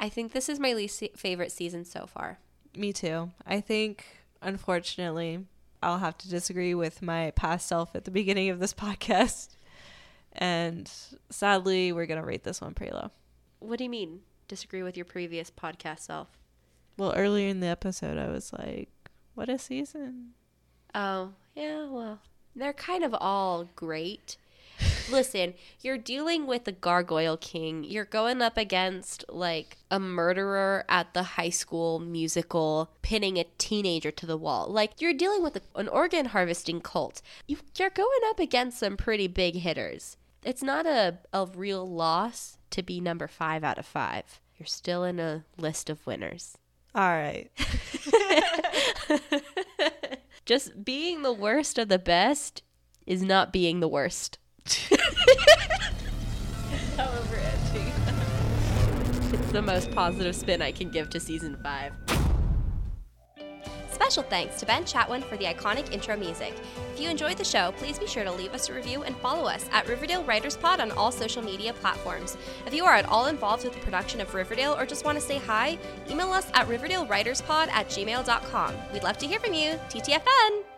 I think this is my least favorite season so far. Me too. I think, unfortunately, I'll have to disagree with my past self at the beginning of this podcast. And sadly, we're going to rate this one pretty low. What do you mean? Disagree with your previous podcast self? Well, earlier in the episode, I was like, what a season. Oh, yeah, well, they're kind of all great. Listen, you're dealing with the Gargoyle King. You're going up against like a murderer at the high school musical, pinning a teenager to the wall. Like you're dealing with a, an organ harvesting cult. You, you're going up against some pretty big hitters. It's not a, a real loss to be number five out of five. You're still in a list of winners. All right. Just being the worst of the best is not being the worst. It's the most positive spin I can give to season five. Special thanks to Ben Chatwin for the iconic intro music. If you enjoyed the show, please be sure to leave us a review and follow us at Riverdale Writers Pod on all social media platforms. If you are at all involved with the production of Riverdale or just want to say hi, email us at riverdalewriterspod at gmail.com. We'd love to hear from you. TTFN!